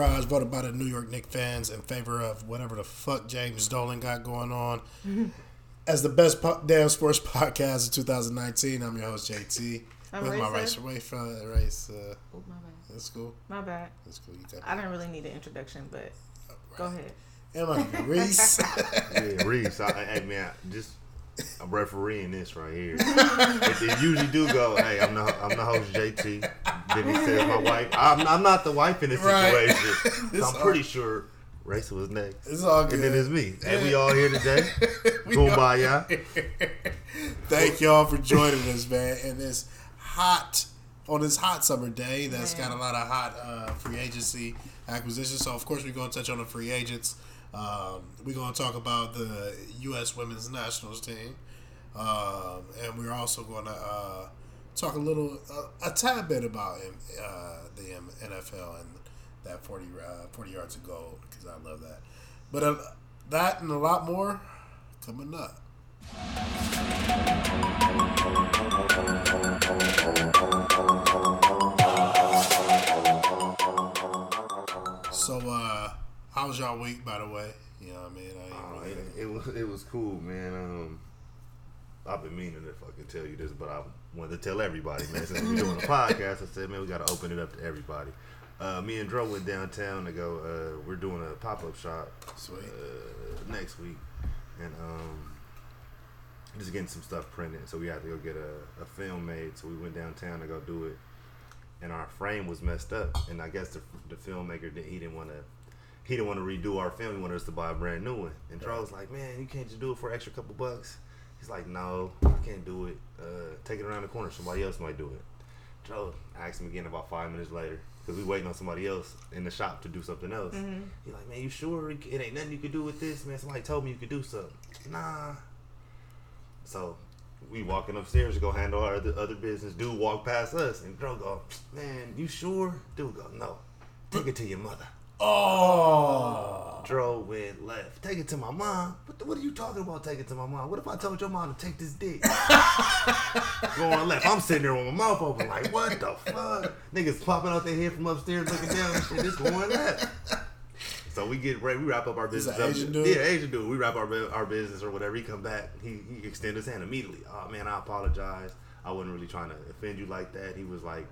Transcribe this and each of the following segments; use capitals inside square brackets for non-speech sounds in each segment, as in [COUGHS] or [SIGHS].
Welcome to garage, voted by the New York Knicks fans in favor of whatever the fuck James Dolan got going on. [LAUGHS] As the best po- damn sports [LAUGHS] podcast of 2019, I'm your host JT. I'm With my Raisa. race, away from the race. Uh, Oh, my bad. that's cool. My bad. That's cool. You got I didn't really need an introduction, but go ahead. Am I [LAUGHS] Reese? Yeah, Reese. I, I, hey man, I- just I'm refereeing this right here. it, it usually do go. Hey, I'm the I'm the host JT. Then he says my wife. I'm, I'm not the wife in this Right. situation. [LAUGHS] So I'm all- pretty sure Racer was next. It's all good. And then it's me. And we all here today. [LAUGHS] Kumbaya. Thank y'all for joining us, man. And this hot on this hot summer day that's got a lot of hot uh, free agency acquisitions. So of course we're gonna touch on the free agents. Um, we're gonna talk about the U.S. Women's Nationals team, um, and we're also gonna uh, talk a little, uh, a tad bit about uh, the NFL and that 40, uh, 40 yards of gold because I love that. But uh, that and a lot more coming up. So, uh, how was y'all week, by the way? You know what I mean? I Oh, really- it, it was it was cool, man. Um, I've been meaning to fucking tell you this, but I wanted to tell everybody, man. Since we're doing a podcast, I said, man, we got to open it up to everybody. Uh, me and Dro went downtown to go. Uh, we're doing a pop up shop Sweet. uh, next week, and um, just getting some stuff printed. So we had to go get a, a film made. So we went downtown to go do it, and our frame was messed up. And I guess the, the filmmaker didn't, he didn't want to. He didn't want to redo our film. He wanted us to buy a brand new one. And was like, "Man, you can't just do it for an extra couple bucks." He's like, "No, I can't do it. Uh, take it around the corner. Somebody else might do it." Joe asked him again about five minutes later because we waiting on somebody else in the shop to do something else. He's like, "Man, you sure it ain't nothing you could do with this, man? Somebody told me you could do something." Nah. So we walking upstairs to go handle our other, other business. Dude walk past us and Joe go, "Man, you sure?" Dude go, "No, take it to your mother." Oh, Dro went left. Take it to my mom. What, the, what are you talking about? Take it to my mom. What if I told your mom to take this dick? [LAUGHS] Going left. I'm sitting there with my mouth open, like, what the fuck? Niggas popping out their head from upstairs, looking down and shit. This going left. So we get ready. We wrap up our business. up. Asian dude? Yeah, Asian dude. We wrap our our business or whatever. He come back. He he extend his hand immediately. Oh man, I apologize. I wasn't really trying to offend you like that. He was like,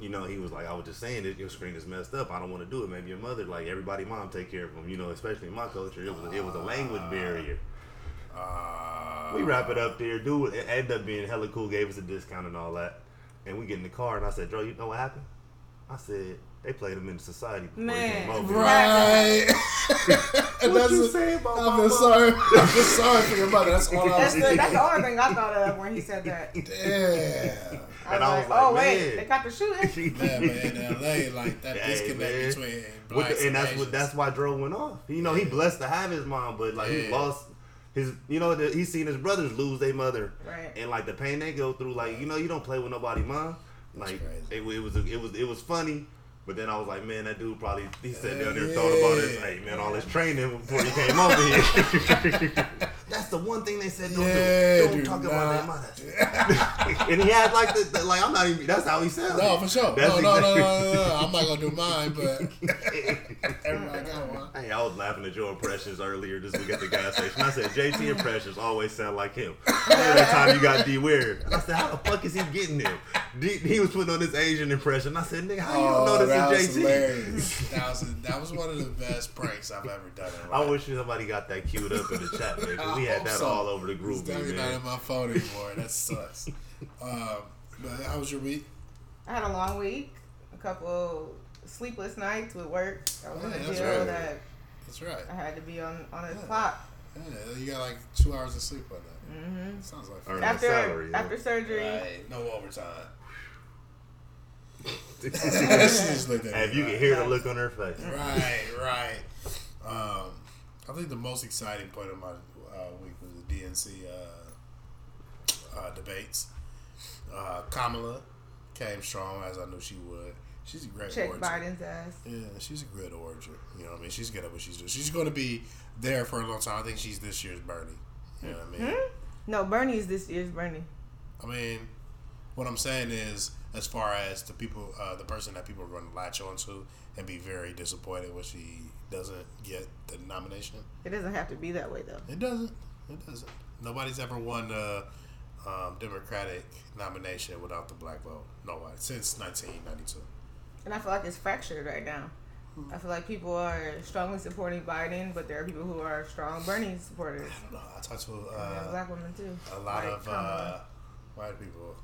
you know, he was like, I was just saying that your screen is messed up. I don't want to do it. Maybe your mother, like everybody, mom, take care of them. You know, especially in my culture, it was it was a language barrier. uh, We wrap it up there. Dude, it ended up being hella cool. Gave us a discount and all that. And we get in the car, and I said, Joe, you know what happened? I said they played him in society before he Man, came over. right. [LAUGHS] and What you a- say about I'm my just mom? sorry. I'm just sorry for your mother. That's all I was That's the, thinking. that's the only thing I thought of when he said that. [LAUGHS] Damn. I And was, I was like, oh wait, they got the shooting. [LAUGHS] Yeah, man, in LA, like that Hey, disconnect man. between With blacks the- and that's Asians. what that's why Dro went off. You know, he blessed to have his mom, but like he lost his. You know, the, he's seen his brothers lose their mother, Right. and like the pain they go through. Like you know, you don't play with nobody, mom. Like it, it was it was it was funny. But then I was like, man, that dude probably he sat down there Yeah. thought about it. hey man, all his training before he came over here. [LAUGHS] [LAUGHS] That's the one thing they said don't Yeah, do. Don't dude, talk nah. about their mothers. [LAUGHS] and he had like the, the like I'm not even. That's how he sounded. No, for sure. That's No, no, no, exactly- no, no, no. I'm not gonna do mine, but [LAUGHS] everybody got one. Hey, I was laughing at your impressions earlier this week at the gas station. I said JT impressions always sound like him. Every time you got D weird, I said, how the fuck is he getting there? D, he was putting on this Asian impression. I said, nigga, how you don't know Oh, this is JT? hilarious. [LAUGHS] That was that was one of the best pranks I've ever done. In I wish somebody got that queued up in the chat, man. 'Cause we had that so. all over the It's group, definitely not man. in my phone anymore. That sucks. um, but how was your week? I had a long week, a couple sleepless nights with work. I was Yeah, in a that's deal right. that That's right. I had to be on on the Yeah. clock. Yeah, you got like two hours of sleep on that. hmm Sounds like Earn fun. After salary, yeah. after surgery, Right. No overtime. [LAUGHS] [LAUGHS] she just looked at you can hear the look on her face. Right, right. Um, I think the most exciting part of my week was the DNC uh, uh, debates. Uh, Kamala came strong as I knew she would. She's a great check orator. Biden's ass. Yeah, she's a great orator. You know what I mean? She's good at what she's doing. She's going to be there for a long time. I think she's this year's Bernie. You know what I mean? Hmm? No, Bernie is this year's Bernie. I mean, what I'm saying is, as far as the people, uh, the person that people are going to latch onto and be very disappointed when she doesn't get the nomination. It doesn't have to be that way though. It doesn't. It doesn't. Nobody's ever won a um, Democratic nomination without the black vote. Nobody since 1992. And I feel like it's fractured right now. I feel like people are strongly supporting Biden, but there are people who are strong Bernie supporters. I don't know. I talked to uh, black women too. a lot Like of uh, white people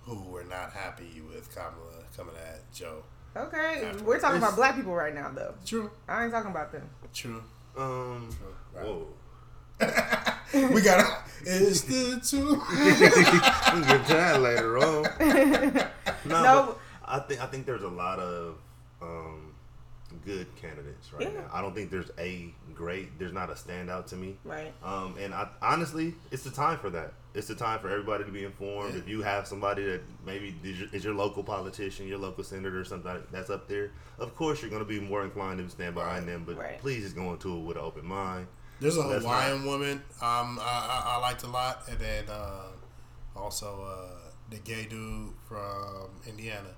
who were not happy with Kamala coming at Joe. Okay, after- we're talking It's- about black people right now, though. True. I ain't talking about them. True. Um, True. Right. whoa. [LAUGHS] we got It's the two. [LAUGHS] we can get to that later on. [LAUGHS] No, No. I think I think there's a lot of um, good candidates right Yeah. now. I don't think there's a great. There's not a standout to me. Right. Um, and I, honestly, it's the time for that. It's the time for everybody to be informed. Yeah. If you have somebody that maybe is your, is your local politician, your local senator, or something that's up there, of course you're going to be more inclined to stand behind them. But Right. please just go into it with an open mind. There's a That's Hawaiian woman um, I, I, I liked a lot, and then uh, also uh, the gay dude from Indiana.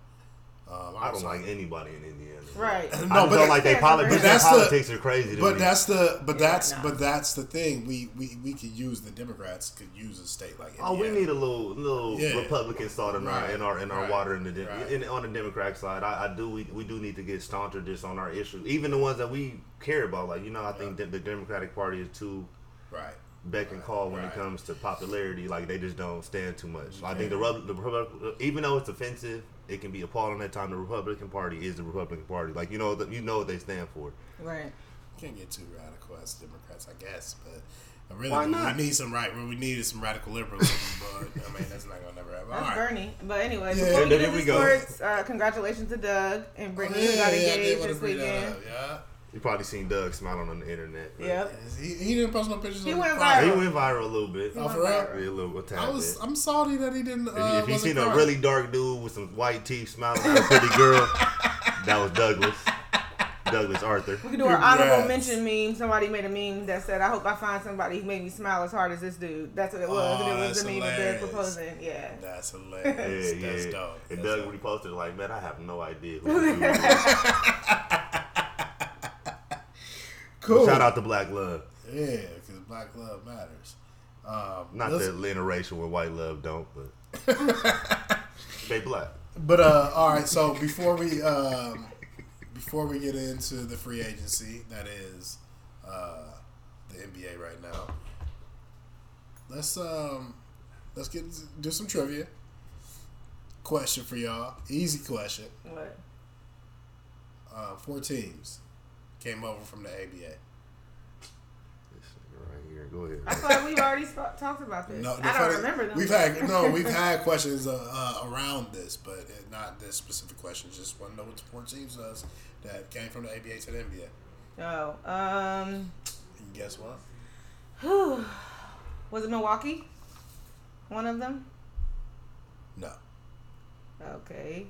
Um, I don't also- like anybody in Indiana. Right. [CLEARS THROAT] I No, just but don't like their But politics. Their that's the- politics are crazy to But me. that's the but Yeah, that's nah. but that's the thing. We, we we could use the Democrats could use a state like Oh, we need a little little Yeah. Republican salt in our in our in our Right. water in the de- Right. in, on the Democrat side. I, I do we, we do need to get stauncher just on our issues, even the ones that we care about. Like you know, I think that the Democratic Party is too right. Beck and call when Right. it comes to popularity. Like they just don't stand too much. I think the, Rub- the Repub- even though it's offensive, it can be appalling at time. The Republican Party is the Republican Party. Like you know, the, you know what they stand for. Right. Can't get too radical as Democrats, I guess, but. I really, Why we not? need some right. We needed some radical liberalism, but I mean that's not gonna never happen. That's right. Bernie. But anyway, Yeah. before we get there into we go. sports, uh, congratulations to Doug and Brittany who Yeah, got yeah, I did engaged wanna this bring that weekend. Yeah. You probably seen Doug smiling on the internet. but- Yep. He, he didn't post no pictures. He of went the He went viral a little bit. Oh, for real? Yeah, a little a I was. bit. I'm salty that he didn't. Uh, If you, if you seen a crying. really dark dude with some white teeth smiling at a pretty girl, that was Douglas. Douglas Arthur. We can do an honorable mention meme. Somebody made a meme that said, "I hope I find somebody who made me smile as hard as this dude." That's what it was. Oh, and it was that's the meme of Doug hilarious. proposing. Yeah. That's [LAUGHS] hilarious. yeah. That's dope. And That's Doug dope. reposted like, man, I have no idea who this dude is." Cool. Shout out to Black Love. Yeah, because black love matters. Um, Not let's- that interracial where white love don't, but [LAUGHS] they black. But uh, all right. So before we um, before we get into the free agency that is uh, the NBA right now, let's um, let's get do some trivia. Question for y'all, easy question. What? Uh, four teams came over from the ABA. This right here. Go ahead. I feel like we've already sp- talked about this. No, I don't funny- remember them. We've had no, we've had questions uh, uh, around this, but uh, not this specific question. Just want to know what the four teams was that came from the ABA to the NBA. Oh, um, And guess what? whew. [SIGHS] was it Milwaukee? One of them. No. Okay.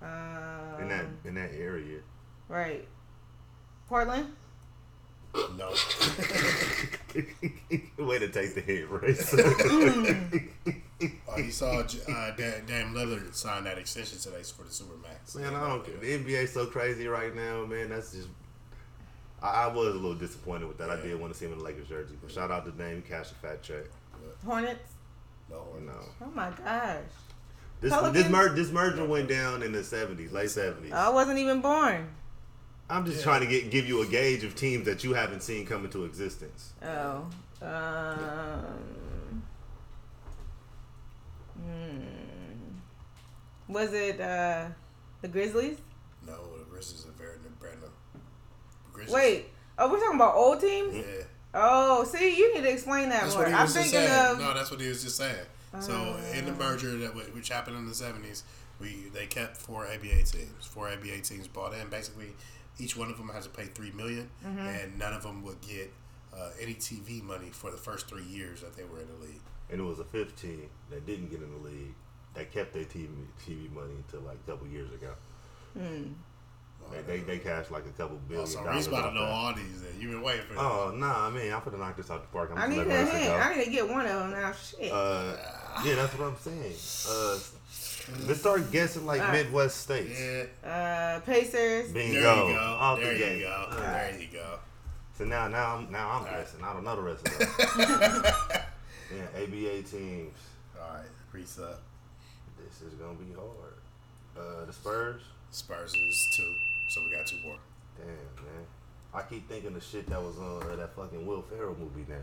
Um, in that in that area. right. Portland. No. [LAUGHS] Way to take the hit, right? [LAUGHS] Oh, you saw uh, Dan, Dame Lillard sign that extension today for the Supermax. Man, I don't. Care. The NBA's so crazy right now, man. That's just. I, I was a little disappointed with that. I did want to see him in the Lakers jersey, but shout out to Dame, cash cashed a fat check. Hornets. No. You know, Oh my gosh. this Pelicans? this mer- this merger went down in the seventies, late seventies. I wasn't even born. I'm just Yeah. trying to get give you a gauge of teams that you haven't seen come into existence. Oh. Um. Hmm. Was it uh, the Grizzlies? No, the Grizzlies are very new, brand new. Grizzlies. Wait. Oh, we're talking about old teams. Yeah. Oh, see, you need to explain that That's more. what he I'm was just thinking saying. of. No, that's what he was just saying. so in the Uh. merger that w- which happened in the seventies, we they kept four ABA teams. Four ABA teams bought in. Basically, each one of them has to pay three million, Mm-hmm. and none of them would get uh, any TV money for the first three years that they were in the league. And it was a fifth team that didn't get in the league that kept their TV TV money until like a couple years ago. Hmm. They, they, they cashed like a couple Oh, billion so dollars. Reese about off to know that. all these. Then you've been waiting for. Oh no, nah, mean I'm gonna knock this out the park. I'm I need a Marissa hint. go. I need to get one of them now. Shit. Uh, Yeah, that's what I'm saying. Uh, let's start guessing like All right. Midwest states. Yeah. Uh, Pacers. Bingo. There you go. Off there the you gate. go. All There right. you go. So now, now I'm now I'm All right. guessing. I don't know the rest of them. [LAUGHS] yeah, ABA teams. All right. Reese up. This is gonna be hard. Uh, the Spurs. Spurs is two. So we got two more. Damn man, I keep thinking the shit that was on uh, that fucking Will Ferrell movie now.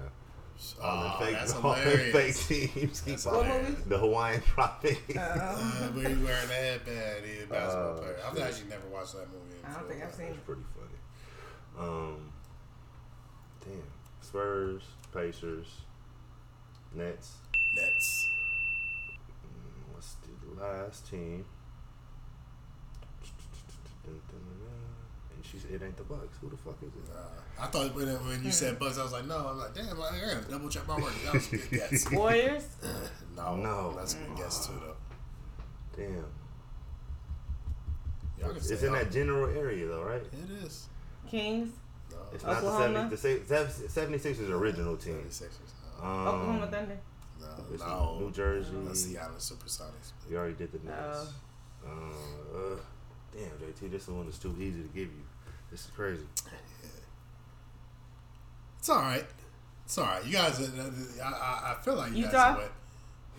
All Oh, the fake, that's all [LAUGHS] the fake hilarious. teams. Keep That's on- What movie? The Hawaiian Tropic. [LAUGHS] Uh, but he's wearing a headband. He's a basketball Oh, player. I've shit. actually never watched that movie. in I don't think I've seen That's it. pretty funny. Um, damn. Spurs, Pacers, Nets. Nets. Mm, What's the last team? And she said it ain't the Bucks. Who the fuck is it? Uh, I thought when, when you said Bucks, I was like, no. I'm like, damn, like, I gotta double check my work. That was a good [LAUGHS] guess. Warriors. [LAUGHS] no, No. that's a good guess too, though. Damn. Y'all can It's in that general area though, right? It is. Kings. No. It's not Oklahoma? the 70, the 76ers original team. 76ers. No. Um, Oklahoma Thunder. no. it's no. New Jersey. That's the Island Supersonics. You already did the Nets. Oh. Uh, uh, damn, JT, this one is too easy to give you. This is crazy. It's all right. It's all right. You guys, uh, I, I, I feel like you Utah? guys went.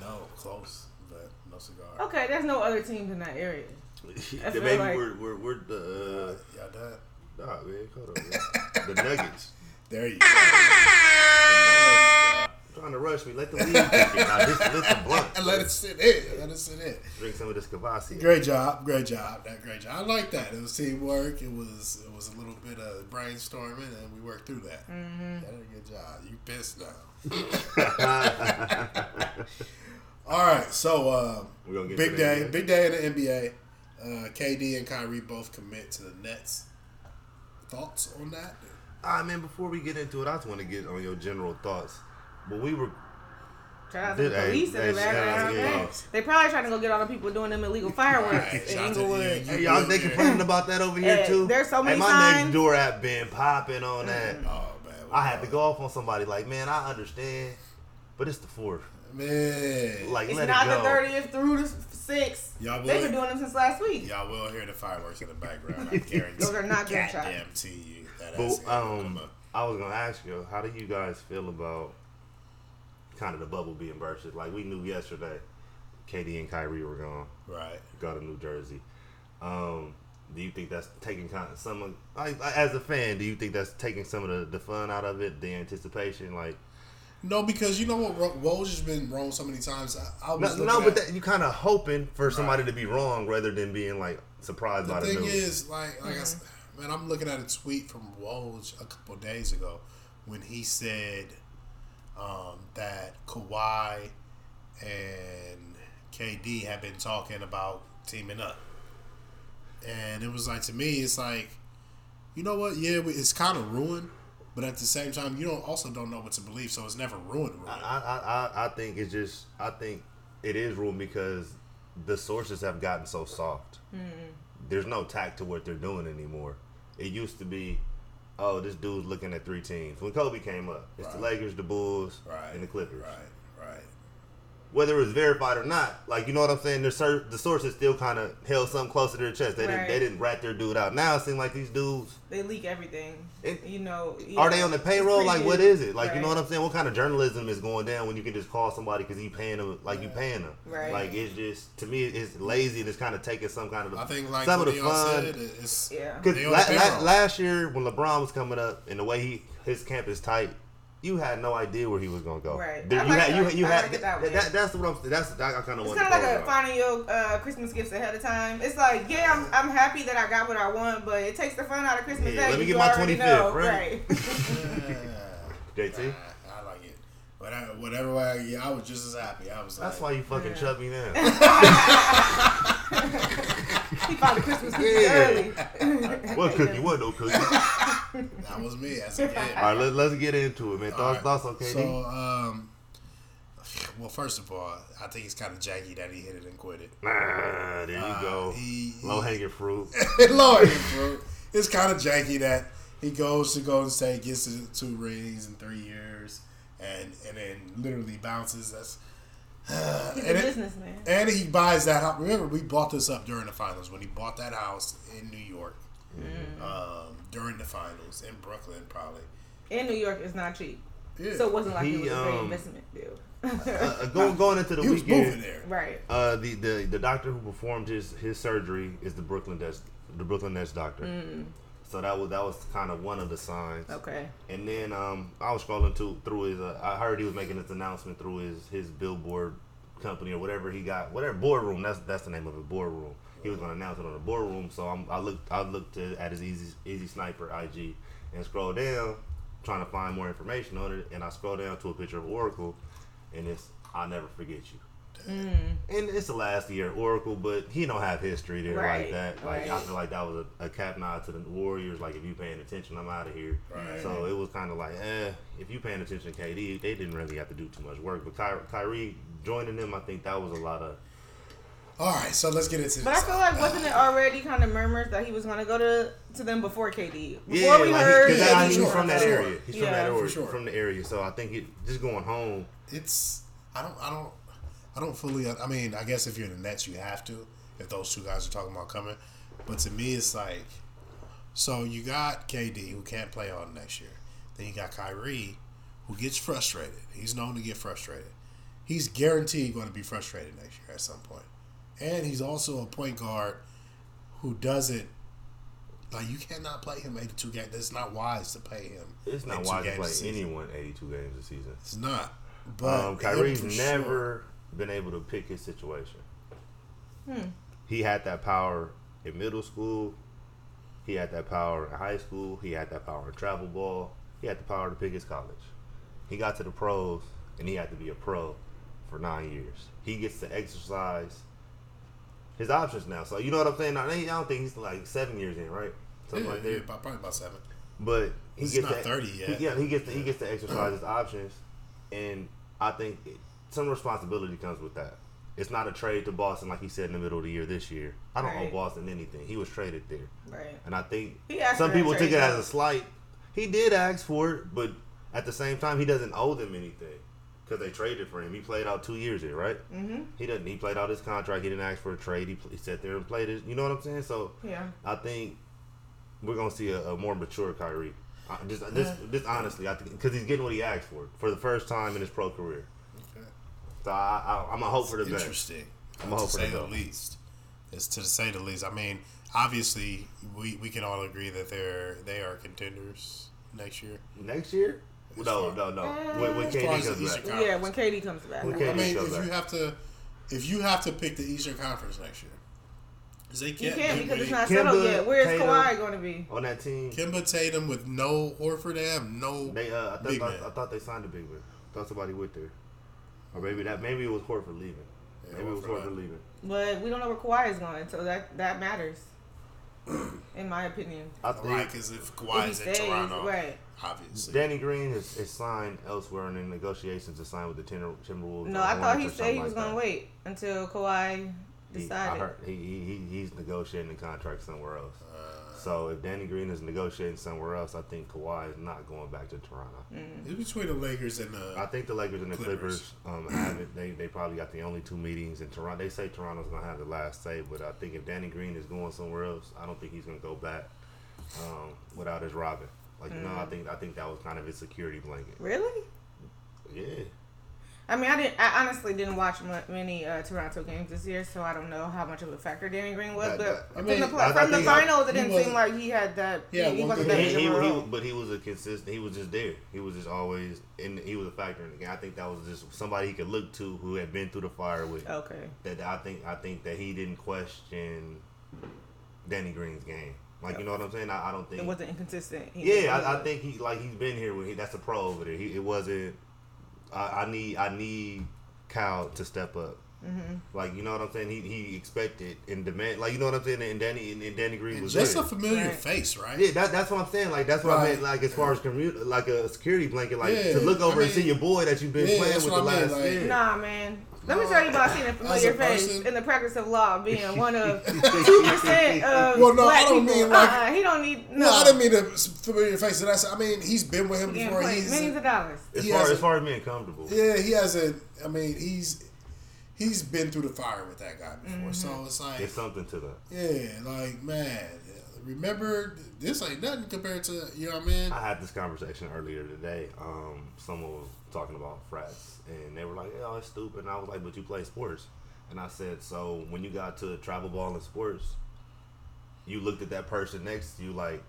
No, close, but no cigar. Okay, there's no other teams in that area. [LAUGHS] the feel baby, like- we're, we're, we're the Y'all done? uh, nah, man, hold on, man. the Nuggets. [LAUGHS] There you go. [LAUGHS] Trying to rush me. Let the lead kick in. Now, this, this a blunt. And [LAUGHS] let it sit in. Let it sit in. Drink some of this Cavassi. Great job, great job, that great job. I like that. It was teamwork. It was it was a little bit of brainstorming, and we worked through that. Mm-hmm. That did a good job. You pissed now. [LAUGHS] All right, so uh, We gonna get big day, NBA? big day in the NBA. Uh, KD and Kyrie both commit to the Nets. Thoughts on that? Ah, man, before we get into it, I just want to get on your general thoughts. But we were Shout out to the Did- hey, in the shout background. yeah. They probably trying to go get all the people doing them illegal fireworks Right, in shout out to- Inglewood. yeah, Hey, y'all, they complaining about that over here Hey, too. there's so many hey, my signs. next door app been popping on that. Oh man, I had to go off on somebody like, man, I understand, but it's the fourth. Man, Like, It's let not it the thirtieth through the sixth. Y'all They've been doing them since last week. y'all will hear the fireworks in the background. I guarantee. Those are not gunshots. Goddamn to you. That But um. I was gonna ask you, how do you guys feel about kind of the bubble being bursted? Like we knew yesterday, KD and Kyrie were gone, right. go to New Jersey. Um, do you think that's taking kind of some of, like, as a fan, do you think that's taking some of the, the fun out of it, the anticipation? Like, No, because you know what, Ro- Woj has been wrong so many times. I, I no, was no looking but that, you kind of hoping for somebody to be wrong rather than being like surprised the by the thing is, like, like I said, man, I'm looking at a tweet from Woj a couple days ago when he said um, that Kawhi and KD have been talking about teaming up, and it was like to me, it's like, you know what? Yeah, it's kind of ruined, but at the same time, you don't also don't know what to believe, so it's never ruined. ruined. I, I, I, I think it's just I think it is ruined because the sources have gotten so soft. There's no tact to what they're doing anymore. It used to be, oh, this dude's looking at three teams. When Kobe came up, it's the Lakers, the Bulls, right, and the Clippers. Right, right. Whether it was verified or not, like you know what I'm saying, the, sur- the sources still kind of held something close to their chest. They didn't they didn't rat their dude out. Now it seems like these dudes They leak everything. It- you know. Are they on the payroll? Like, what is it? Like, you know what I'm saying? What kind of journalism is going down when you can just call somebody because you paying them like you paying them? Right. Like, it's just to me, it's lazy and it's kind of taking some kind of. I think like some what of the fun. said, it's Yeah. Because la- la- last year when LeBron was coming up and the way he his camp is tight, you had no idea where he was gonna go. Right. There- you like had you you had like it that way. that, that's what I'm. That's I kind of It's want kind of like a finding your uh, Christmas gifts ahead of time. It's like, yeah, I'm, I'm happy that I got what I want, but it takes the fun out of Christmas Yeah, Day. let me you get my 25th, know. right? Yeah. [LAUGHS] [LAUGHS] JT. I, I like it. Whatever, whatever I, yeah, I was just as happy. I was That's like, why you fucking Yeah. chubby now. [LAUGHS] he found the Christmas cookie Yeah. early. what cookie? What no cookie? That was me as a [LAUGHS] kid. All right, let, let's get into it, man. All Thoughts, right. thoughts, okay? So, um, well, first of all, I think it's kind of janky that he hit it and quit it. Nah, there you Uh, go. he- Low hanging fruit. [LAUGHS] Lord, bro. It's kind of janky that he goes to Golden State, gets to two rings in three years, and and then literally bounces. That's [SIGHS] He's and, a it- businessman. and he buys that house. Remember, we bought this up during the finals when he bought that house in New York um, during the finals in Brooklyn, probably. In New York is not cheap. Yeah. So it wasn't like He, it was a great um, investment deal. [LAUGHS] Uh, going going into the he was weekend, moving there. right. Uh, the, the the doctor who performed his his surgery is the Brooklyn Nets the Brooklyn Nets doctor. So that was that was kind of one of the signs. Okay. And then um, I was scrolling to, through his. Uh, I heard he was making this announcement through his his billboard company or whatever he got, whatever boardroom. That's that's the name of it, boardroom. He was going to announce it on the boardroom. So I'm, I looked I looked at, at his easy easy sniper IG and scrolled down, trying to find more information on it. And I scrolled down to a picture of Oracle, and it's I'll never forget you. And it's the last year Oracle, but he don't have history there Right, like that. Like I feel like that was a, a cap nod to the Warriors. Like if you paying attention, I'm out of here. Right. So it was kind of like, eh, if you paying attention, to KD, they didn't really have to do too much work. But Ky- Kyrie joining them, I think that was a lot of. All right, so let's get into this. But I feel like wasn't it already kind of murmurs that he was gonna go to to them before KD? Before yeah, we like, heard, he, 'cause Yeah, he's sure, from that sure. area. He's from Yeah, that for area, sure. from the area. So I think it, just going home. it's I don't I don't I don't fully I mean I guess if you're the Nets you have to if those two guys are talking about coming but to me it's like so you got KD who can't play all next year then you got Kyrie who gets frustrated he's known to get frustrated he's guaranteed going to be frustrated next year at some point and he's also a point guard who doesn't like you cannot play him 82 games it's not wise to pay him It's not 82 wise to games a play season. anyone 82 games a season. it's not but Um, Kyrie's never sure. been able to pick his situation. Hmm. He had that power in middle school. He had that power in high school. He had that power in travel ball. He had the power to pick his college. He got to the pros, and he had to be a pro for nine years. He gets to exercise his options now. So you know what I'm saying? I I don't think he's like seven years in, right? Something yeah, like that. about- probably about seven But he He's gets not to, 30 yet. He, yeah, he gets to, he gets to exercise his options, and I think it, some responsibility comes with that. It's not a trade to Boston like he said in the middle of the year this year. I don't owe Boston anything. He was traded there, right. and I think some people took it as a slight. He did ask for it, but at the same time, he doesn't owe them anything because they traded for him. He played out two years here, right? Mm-hmm. He doesn't. He played out his contract. He didn't ask for a trade. He, he sat there and played it. You know what I'm saying? So Yeah. I think we're gonna see a, a more mature Kyrie. Uh, just, this, this honestly, I think because he's getting what he asked for for the first time in his pro career. Okay. So I, I, I'm gonna hope for the best. Interesting. I'm a to hope for say the the best. least. It's to say the least. I mean, obviously, we, we can all agree that they're they are contenders next year. Next year? As No, far- no, no. When, when As far as KD comes Eastern back. Conference. Yeah, when KD comes back. When I KD mean, comes if back. you have to, if you have to pick the Eastern Conference next year, they You can't, can't do because it's not Kemba, settled yet. Where's Tatum. Kawhi going to be? On that team, Kemba Tatum with no Horford. They have no. they uh, I, Big thought, man. I thought they signed a big man. I thought somebody went there, or maybe that maybe it was Horford leaving. Yeah, maybe it was Horford Horford leaving. But we don't know where Kawhi is going, so that that matters, [CLEARS THROAT] in my opinion. I think Right, because if If Kawhi he is in stays, Toronto, right? obviously. Danny Green is, is signed elsewhere and in negotiations to sign with the Timber- Timberwolves. No, I thought he said he was like going to wait until Kawhi He, I decided. heard he, he, he he's negotiating the contract somewhere else. Uh, So if Danny Green is negotiating somewhere else, I think Kawhi is not going back to Toronto. it's between the Lakers and the. I think the Lakers and the Clippers. Clippers, um, have it. They, they probably got the only two meetings in Toronto. They say Toronto's gonna have the last say, but I think if Danny Green is going somewhere else, I don't think he's gonna go back um, without his Robin. Like you know, I think I think that was kind of his security blanket. Really? Yeah, I mean, I didn't. I honestly didn't watch many uh, Toronto games this year, so I don't know how much of a factor Danny Green was. But that- I from the, I- I from the think I- finals, it didn't seem like he had that. Yeah, he one wasn't thing- that he, he, he- but he was a consistent. He was just there. He was just always, and he was a factor in the game. I think that was just somebody he could look to who had been through the fire with. Okay. that I think I think that he didn't question Danny Green's game. Like you know what I'm saying? I, I don't think. It wasn't inconsistent. He yeah, I, I think he like he's been here. With, he, that's a pro over there. He, it wasn't. I, I need I need Cal to step up. Mm-hmm. Like you know what I'm saying? He he expected and demand. Like you know what I'm saying? And Danny and, and Danny Green and was just there. a familiar Right. face, right? Yeah, that, that's what I'm saying. Like that's what I Right. mean. Like as far as commu- like a security blanket, like Yeah, to look over I and see your boy that you've been Yeah, playing with the what I mean, last like- year. Nah, man. Let me tell you about seeing a familiar a face person- in the practice of law being [LAUGHS] one of [LAUGHS] two percent of Well, no, I black don't people. mean like- uh-uh, he don't need no. No, I didn't mean a familiar face. That's, I mean, he's been with him Getting before. He's millions of dollars. As He far has as a- far as being comfortable. yeah, he hasn't. I mean, he's he's been through the fire with that guy before. So it's like, It's something to that. yeah, like man, remember this ain't nothing compared to you know what I mean. I had this conversation earlier today. Um, someone was talking about frats, and they were like, "Oh, it's stupid." And I was like, "But you play sports," and I said, "So when you got to travel ball in sports, you looked at that person next to you like."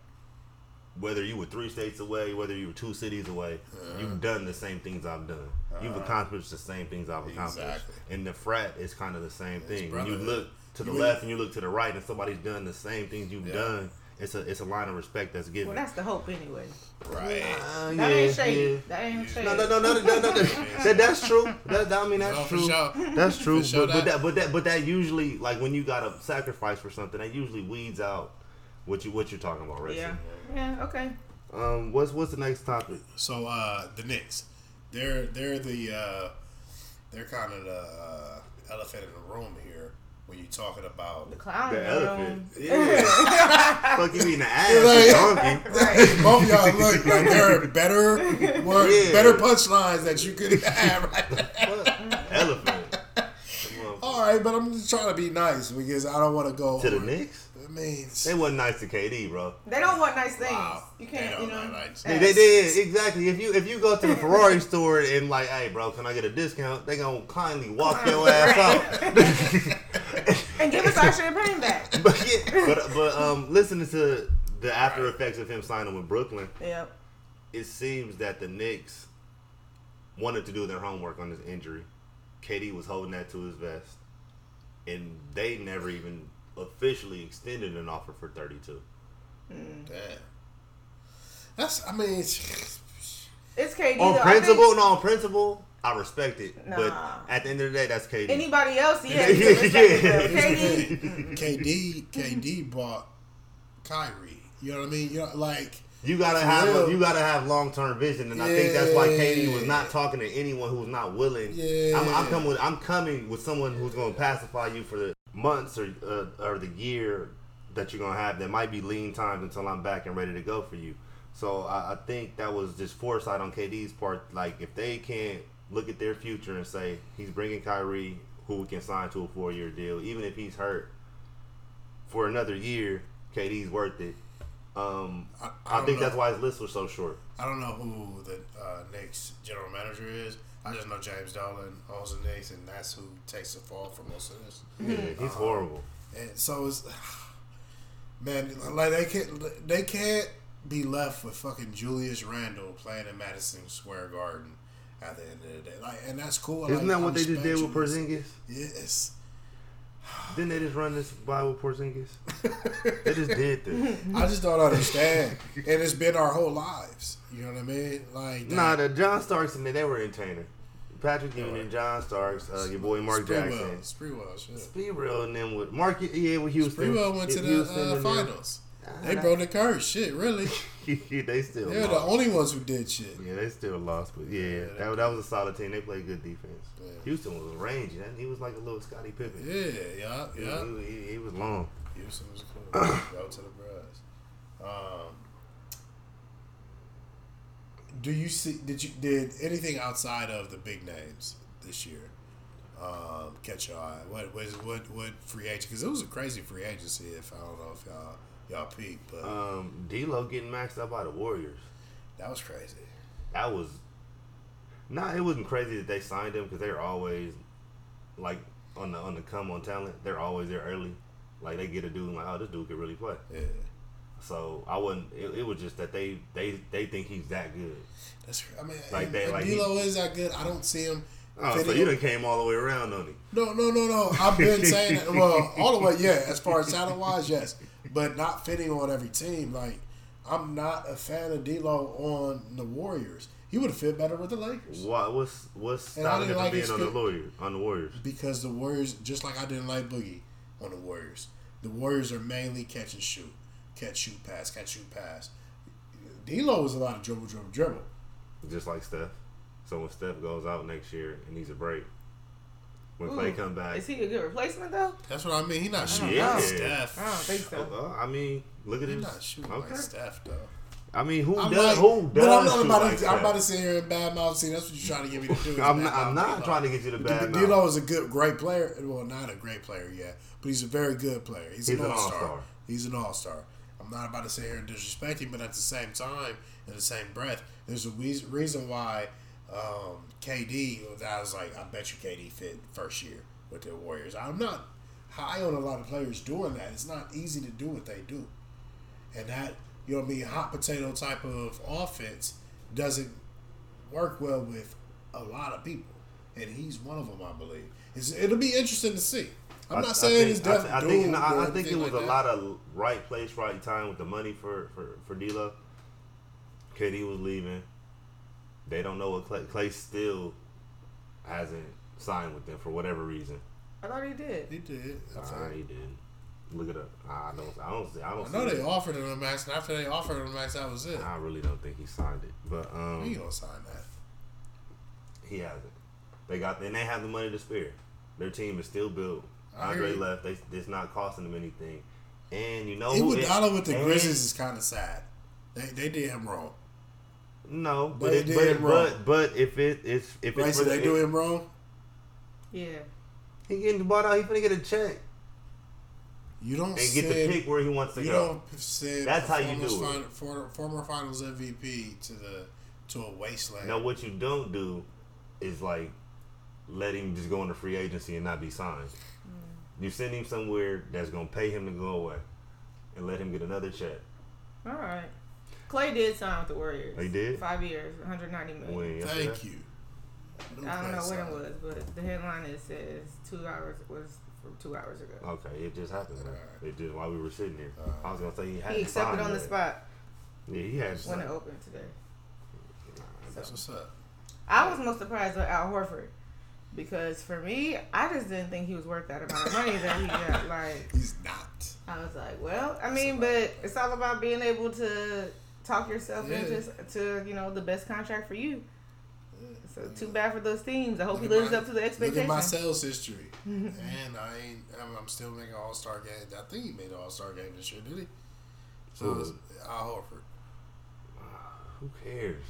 Whether you were three states away, whether you were two cities away, you've done the same things I've done. You've accomplished the same things I've accomplished. Exactly. And the frat is kind of the same thing. When you look to the You- left and you look to the right, and somebody's done the same things you've Yeah. done, it's a it's a line of respect that's given. Well, that's the hope anyway. Right. Uh, That yeah, ain't shade. yeah. That ain't shade. No, no, no, no, no, no, no. [LAUGHS] That, that's true. That, that- I mean, that's No, true. sure. That's true. For sure but, but that- that, but that, but that usually, like when you got to sacrifice for something, that usually weeds out what you what you're talking about, right? Yeah. Yeah. Okay. Um. What's what's the next topic? So uh, the Knicks, they're they're the uh, they're kind of the uh, elephant in the room here when you're talking about The clown. The in elephant. Yeah. [LAUGHS] Fuck you eating the ass, Like- you donkey. Both of y'all look like there are better [LAUGHS] word, Yeah. better punchlines that you could have right. Elephant. All right, but I'm just trying to be nice because I don't want to go To the over- Knicks, I mean, they wasn't nice to KD, bro. They don't want nice things. Wow. You They can't. don't You know. want nice- They, they did exactly. If you if you go to the Ferrari [LAUGHS] store and like, hey, bro, can I get a discount? They gonna kindly walk your ass out. [LAUGHS] And give us our champagne back. [LAUGHS] but yeah, but but um, listening to the after effects of him signing with Brooklyn, Yep. it seems that the Knicks wanted to do their homework on this injury. KD was holding that to his vest, and they never even officially extended an offer for thirty-two. Mm. damn. That's I mean, it's, It's KD. On though. I think principle, no, on principle, I respect it. But at the end of the day, that's KD. Anybody else? Yeah. Yeah, [LAUGHS] you can respect it, yeah. though. KD. KD KD bought Kyrie. You know what I mean? You know, like You gotta have real. you gotta have long term vision, and I think that's why KD was not talking to anyone who's not willing. Yeah. I'm, I'm coming. With, I'm coming with someone who's going to pacify you for the months or uh, or the year that you're gonna have. That might be lean times until I'm back and ready to go for you. So I, I think that was just foresight on KD's part. Like if they can't look at their future and say he's bringing Kyrie, who we can sign to a four year deal, even if he's hurt for another year, KD's worth it. Um, I- I I, think know. that's why his list was so short. I don't know who the uh, Knicks general manager is. I just know James Dolan owns the Knicks, and that's who takes the fall for most of this. Yeah, he's um, horrible. And so it's [SIGHS] man, like they can't they can't be left with fucking Julius Randle playing in Madison Square Garden at the end of the day. Like, and that's cool. Isn't Like, that what they just did with. Porzingis? Yes. Didn't they just run this by with Porzingis? [LAUGHS] they just did this. I just don't understand. and it's been our whole lives. You know what I mean? Like that. Nah, the John Starks and they, they were entertaining. Patrick Ewing and John Starks, uh, your boy Mark Sprewell. Jackson. Sprewell, shit. Be and then with Mark, yeah, with Houston. Sprewell went to the uh, finals. They broke the curse. Shit, really. [LAUGHS] they still They're the only ones who did shit. Yeah, they still lost, but yeah, Yeah, that, that was a solid team. They played good defense. Yeah. Houston was rangy. That- He was like a little Scottie Pippen. Yeah, yeah, yeah. He, he, he was long. Houston was cool. [COUGHS] Go to the Brass. Um, do you see? Did you did anything outside of the big names this year um, catch your eye? What was what what free agent? Because it was a crazy free agency. If I don't know if y'all y'all peaked, but Um, D'Lo getting maxed out by the Warriors. that was crazy. That was nah. It wasn't crazy that they signed him because they're always like on the on the come on talent. They're always there early. Like they get a dude like, oh, this dude could really play. Yeah, So I wouldn't. It, it was just that they they they think he's that good. that's. I mean, Like they- like D'Lo is that good. I don't see him. Oh, so you done came all the way around on him. No, no, no, no. I've been saying that. Well, all the way, yeah. As far as talent wise, yes, but not fitting on every team. Like, I'm not a fan of D'Lo on the Warriors. He would have fit better with the Lakers What what's what's stopping him like being on the lawyer on the Warriors? because the Warriors, just like I didn't like Boogie on the Warriors, the Warriors are mainly catch and shoot, catch, shoot, pass, catch, shoot, pass. D'Lo is a lot of dribble, dribble, dribble. Just like Steph. So when Steph goes out next year and needs a break, when Clay mm. come back, Is he a good replacement though? That's what I mean. He's not shooting Yeah. like Steph. I don't think so. Well, I mean, look at him. He's his. not shooting Okay. like Steph though. I mean, who I'm does? like, who does? but I'm not about like to. I'm about to sit here and badmouth. See, that's what you're trying to get me to do. I'm not, I'm not D'Lo. trying to get you to bad mouth. D'Lo is a good, great player. Well, not a great player yet, but he's a very good player. He's, He's an an all star. all-star. He's an all star. I'm not about to sit here and disrespect him, but at the same time, in the same breath, there's a reason why um, KD. I was like, I bet you KD fit first year with the Warriors. I'm not high on a lot of players doing that. It's not easy to do what they do, and that you know what I mean. Hot potato type of offense doesn't work well with a lot of people, and he's one of them, I believe. It's, it'll be interesting to see. I'm not I saying think- it's I, definitely I think, no, I, I think it was like a that. lot of right place, right time with the money for for for D'Lo. KD was leaving. They don't know what Clay, Clay still hasn't signed with them for whatever reason. I thought he did. He did. I, Nah, think. he didn't. Look it up. I don't. I don't. see- I don't. I know see they it. offered him a max, and after they offered him a max, that was it. I really don't think he signed it, but um, He gonna sign that. He hasn't. They got and they have the money to spare. Their team is still built. I hear Andre left. They it's not costing them anything. And you know who? Iguodala with the Grizzlies is kind of sad. They, they did him wrong. No, but They it, did but, him wrong. but but if it it's if Right? it's So they do him wrong. Yeah. he getting bought out. He finna get a check You don't and send, get to pick where he wants to You go. don't send. That's how you former do it. fin- for- former Finals MVP to the to a wasteland. Now what you don't do is like let him just go into free agency and not be signed. Mm. You send him somewhere that's gonna pay him to go away and let him get another check. All right. Clay did sign with the Warriors. He did? Five years, 190 million. When yesterday? Thank you. I don't know when it was, but the headline it says two hours was from two hours ago. Okay, it just happened. man. Alright. It just while we were sitting here. I was gonna say he had He accepted on the spot Yeah, he had. when it opened today. That's what's up. I was most surprised with Al Horford because for me, I just didn't think he was worth that amount of money that he got. [LAUGHS] Like He's not. I was like, well, I mean, but it's all about being able to talk yourself Yeah. into to you know the best contract for you. So too bad for those teams. I hope he Look at lives my- up to the Look at my sales history, [LAUGHS] and I ain't. I'm, I'm still making All Star game. I think he made All Star game this year, did he? So Who? it's Al Horford. Who cares?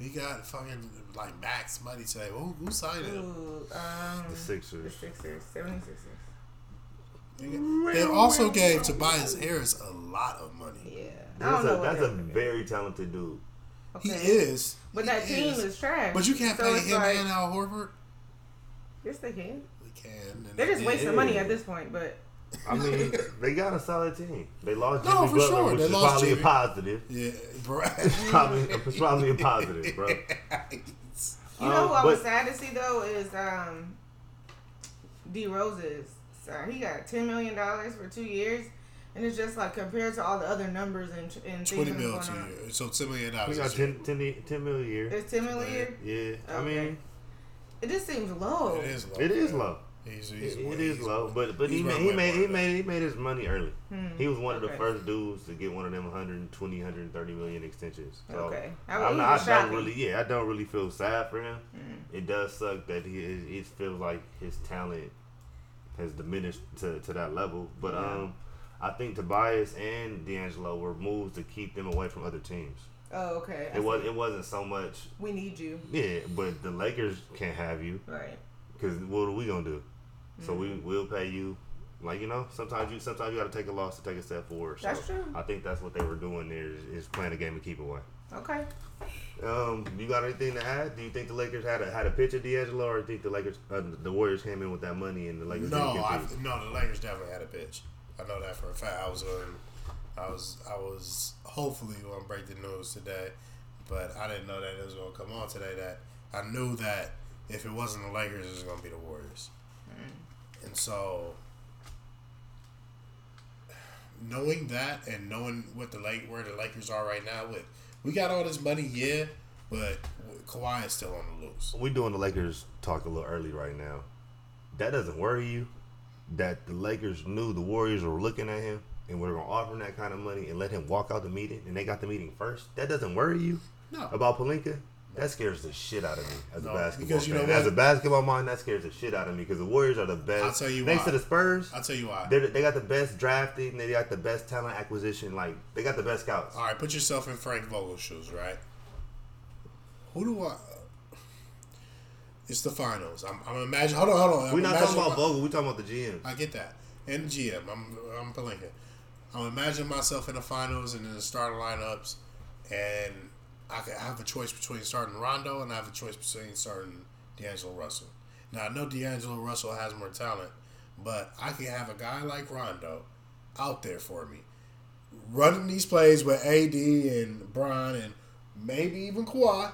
He got fucking like max money today. Who, who signed him? Ooh, um, The Sixers. the Sixers. Sixers, 76ers. They also gave Tobias Harris a lot of money. Yeah, I That's don't know a what that's a they're gonna do. very talented dude. He is, But He that team is, trash. But you can't So pay him like- and Al Horford. Yes, they can. We can. They're just did. wasting money at this point. But I mean, they got a solid team. They lost No, Jimmy for Butler, sure. which They is lost probably Jimmy. a positive. Yeah, bro. [LAUGHS] It's probably, it's probably a positive, bro. [LAUGHS] you know Um, who I was sad to see though is um, D Rose's. So he got ten million dollars for two years, and it's just like compared to all the other numbers and and things Twenty that's mil going to on. you. So ten million We dollars. got this year. 10, 10, 10 million a year. It's ten million a year. Yeah, I mean, It just seems low. It is low. it is man. low. He's, It, he's, it is low, but but he made he made he made he made his money early. Hmm. He was one of the first dudes to get one of them 120, 130 million extensions. So Okay. I- I'm not, I don't shocking. really, yeah, I don't really feel sad for him. Mm. It does suck that he it, it feels like his talent has diminished to, to that level. But Yeah. um, I think Tobias and D'Angelo were moves to keep them away from other teams. Oh, okay. I It was. It wasn't so much, We need you. yeah. But the Lakers can't have you Right. because what are we gonna do? So we Mm-hmm. will pay you. Like you know, sometimes you sometimes you got to take a loss to take a step forward. So That's true. I think that's what they were doing there is, is playing a game to keep away. Okay. Um, you got anything to add? Do you think the Lakers had a had a pitch of D'Angelo, or do you think the Lakers uh, the Warriors came in with that money and the Lakers No, didn't I, no, the Lakers definitely had a pitch. I know that for a fact. I was going, I was, I was hopefully going to break the news today, but I didn't know that it was going to come on today. That I knew that if it wasn't the Lakers, it was going to be the Warriors, mm. and so knowing that and knowing what the lake where the Lakers are right now, with we got all this money, yeah, but Kawhi is still on the loose. We doing the Lakers talk a little early right now. That doesn't worry you. That the Lakers knew the Warriors were looking at him and were gonna offer him that kind of money and let him walk out the meeting, and they got the meeting first. That doesn't worry you No, about Pelinka. That scares the shit out of me as No, a basketball because you fan. know As a basketball mind, that scares the shit out of me because the Warriors are the best. I'll tell you Next why. to the Spurs, I'll tell you why. they they got the best drafting. They got the best talent acquisition. Like they got the best scouts. All right, put yourself in Frank Vogel's shoes, right? Who do I? It's the finals. I'm, I'm imagine. Hold on, hold on. We're not talking about my- Vogel. We're talking about the GM. I get that. And GM, I'm I'm Pelinka. I'm imagining myself in the finals and in the starting lineups, and I could have a choice between starting Rondo and I have a choice between starting D'Angelo Russell. Now I know D'Angelo Russell has more talent, but I can have a guy like Rondo out there for me, running these plays with AD and Bron and maybe even Kawhi.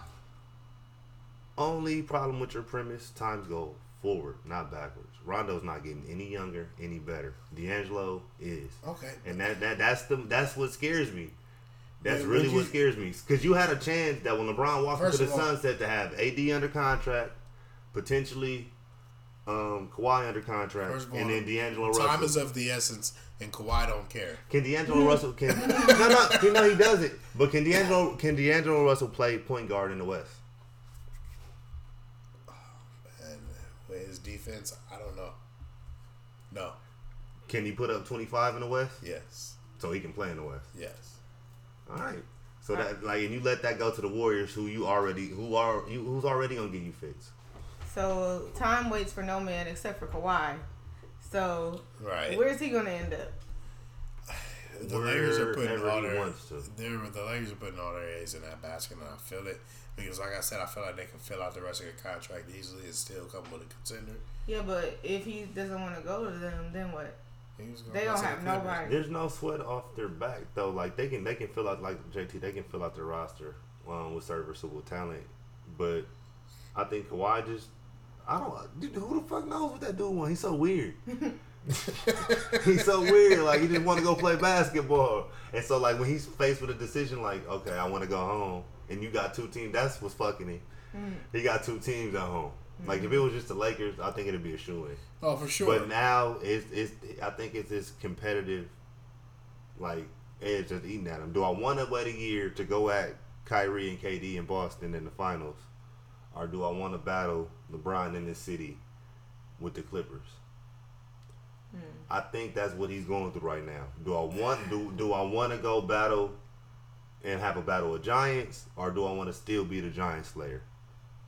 Only problem with your premise: times go forward, not backwards. Rondo's not getting any younger, any better. D'Angelo is. Okay, And that, that that's the that's what scares me. That's really what you- scares me. Because you had a chance that when LeBron walked into the all- sunset to have AD under contract, potentially um, Kawhi under contract, all, and then D'Angelo time Russell. is of the essence, and Kawhi don't care. can D'Angelo Russell can [LAUGHS] no no you know he does it, but can D'Angelo can D'Angelo Russell play point guard in the West? And with his defense, I don't know. No. Can he put up twenty five in the West? Yes. So he can play in the West. Yes. All right. So that like, and you let that go to the Warriors, who you already, who are you, who's already gonna give you fixed. So time waits for no man except for Kawhi. So Right. where's he gonna end up? [SIGHS] the Lakers are putting all their wants they're the Lakers are putting all their eggs in that basket, and I feel it because, like I said, I feel like they can fill out the rest of the contract easily and still come with a contender. Yeah, but if he doesn't want to go to them, then what? He was gonna They don't have nobody. There's no sweat off their back though. Like they can, they can fill out like JT. They can fill out their roster um, with serviceable talent. But I think Kawhi just, I don't. Dude, who the fuck knows what that dude want? He's so weird. [LAUGHS] he's so weird. Like he just want to go play basketball. And so like when he's faced with a decision like, okay, I want to go home, and you got two teams. That's what's fucking him. He got two teams at home. Like if it was just the Lakers, I think it'd be a shoe in. Oh, for sure. But now it's, it's I think it's this competitive like edge just eating at him. Do I want to wait a year to go at Kyrie and KD in Boston in the finals, or do I want to battle LeBron in this city with the Clippers? Hmm. I think that's what he's going through right now. Do I want do do I want to go battle and have a battle of giants, or do I want to still be the giant slayer?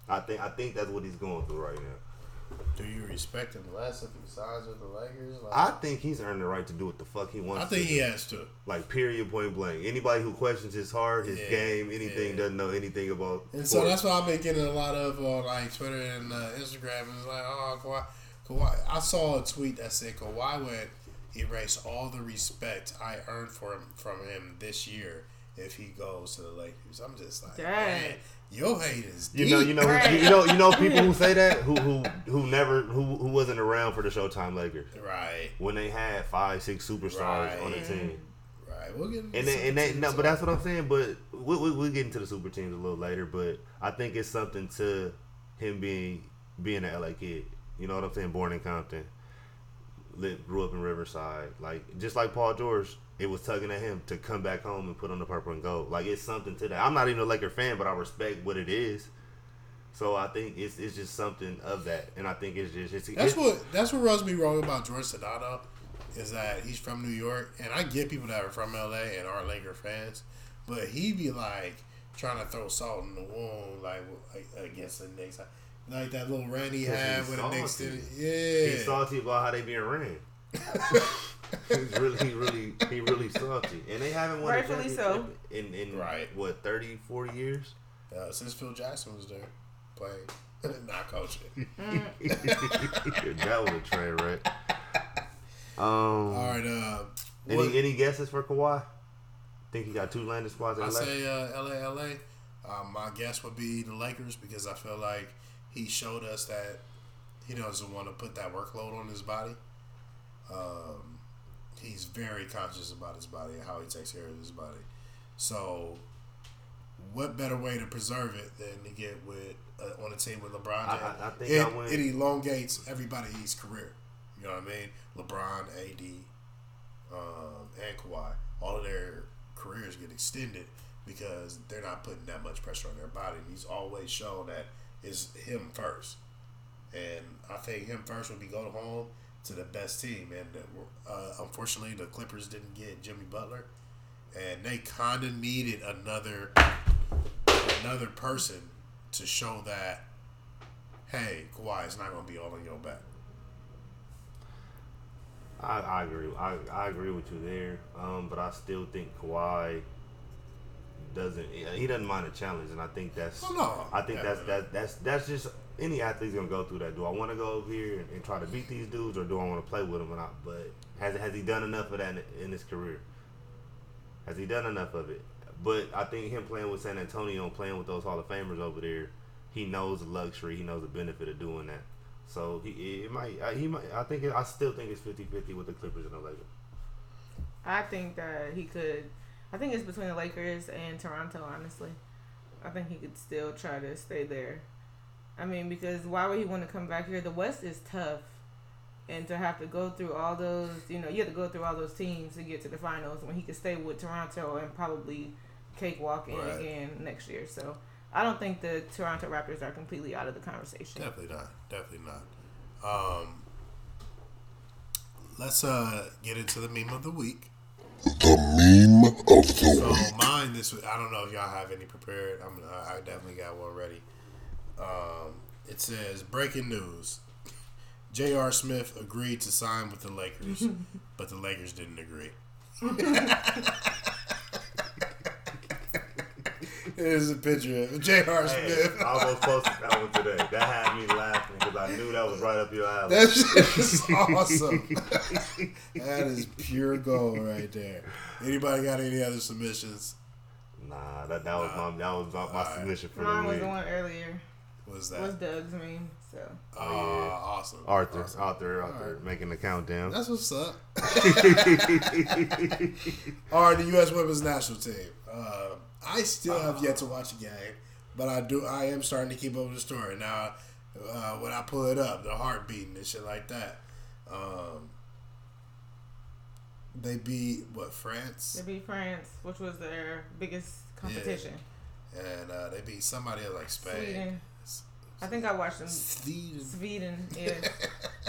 I think I think that's what he's going through right now. Do you respect him less if he signs with the Lakers? Like, I think he's earned the right to do what the fuck he wants. I think to he do. has to. Like period, point blank. Anybody who questions his heart, his Yeah, game, anything, yeah. doesn't know anything about. And so that's why I've been getting a lot of on like Twitter and uh, Instagram. And it's like, oh, Kawhi, Kawhi. I saw a tweet that said Kawhi would erase all the respect I earned for him from him this year if he goes to the Lakers. I'm just like, Dang. man, your hate is You deep. know, you know, Right. you know, you know, people who [LAUGHS] say that who who who never who who wasn't around for the Showtime Lakers right, when they had five, six superstars on the team. right. We'll get into And they, and they, no, but that's what I'm saying. But we, we, we'll get into the super teams a little later. But I think it's something to him being being an LA kid. You know what I'm saying? Born in Compton, lived, grew up in Riverside. Like just like Paul George, it was tugging at him to come back home and put on the purple and gold. Like it's something to that. I'm not even a Laker fan, but I respect what it is. So I think it's it's just something of that, and I think it's just it's, That's it's, what that's what rubs me wrong about George Sedano is that he's from New York, and I get people that are from LA and are Laker fans, but he be like trying to throw salt in the wound, like, like against the Knicks, like that little rant he had with the Knicks. Did, yeah, He's salty about how they being ran. [LAUGHS] [LAUGHS] he's really, he really, he really salty, and they haven't won Rightfully a so. championship in in Right. what 30, 40 years. uh, since Phil Jackson was there playing, not coaching. that was a train wreck. Um, All right, uh, what- any any guesses for Kawhi? Think he got two landing spots in I LA? say uh, LA, LA. Um, my guess would be the Lakers because I feel like he showed us that he doesn't want to put that workload on his body. Um, he's very conscious about his body and how he takes care of his body. So, what better way to preserve it than to get with uh, on a team with LeBron? I-? I- I think it, I went- it elongates everybody's career. You know what I mean? LeBron, AD, um, and Kawhi, all of their careers get extended because they're not putting that much pressure on their body. And he's always shown that it's him first. And I think him first would be going home to the best team. And uh, unfortunately, the Clippers didn't get Jimmy Butler, and they kind of needed another another person to show that, hey, Kawhi is not going to be all on your back. I, I agree. I, I agree with you there. Um, but I still think Kawhi doesn't. He doesn't mind a challenge, and I think that's. No. I think Yeah, that's man. that's that's just any athlete's gonna go through that. Do I want to go over here and, and try to beat these dudes, or do I want to play with them? Or not? but has has he done enough of that in, in his career? Has he done enough of it? But I think him playing with San Antonio and playing with those Hall of Famers over there, he knows the luxury. He knows the benefit of doing that. So he it might he might I think it, I still think it's 50-50 with the Clippers and the Lakers. I think that he could. I think it's between the Lakers and Toronto. Honestly, I think he could still try to stay there. I mean, because why would he want to come back here? The West is tough, and to have to go through all those, you know, you have to go through all those teams to get to the finals. When he could stay with Toronto and probably cakewalk in Right. again next year. So I don't think the Toronto Raptors are completely out of the conversation. Definitely not. Definitely not. Um, let's uh get into the meme of the week. The meme of the So week. mine this week. I don't know if y'all have any prepared. I'm. I I definitely got one ready. Um, it says breaking news: J.R. Smith agreed to sign with the Lakers, [LAUGHS] but the Lakers didn't agree. [LAUGHS] Here's a picture of J.R. Hey, Smith. I almost posted that one today. That had me laughing because I knew that was right up your alley. That shit is [LAUGHS] awesome. that is pure gold right there. Anybody got any other submissions? Nah, that, that was my that was my, my Alright. submission for Mine the was the one earlier. Was that? Was that? Doug's meme. So Uh, awesome. Arthur, Awesome. Arthur, Arthur, making the countdown. That's what's up. [LAUGHS] [LAUGHS] All right, the U.S. Women's National Team. Uh, I still have yet to watch a game, but I do. I am starting to keep up with the story now. Uh, when I pull it up, the heart beating and shit like that. Um, they beat what France, they beat France, which was their biggest competition. and uh, they beat somebody like Spain. Sweden. I think I watched them. Sweden. Sweden, yeah.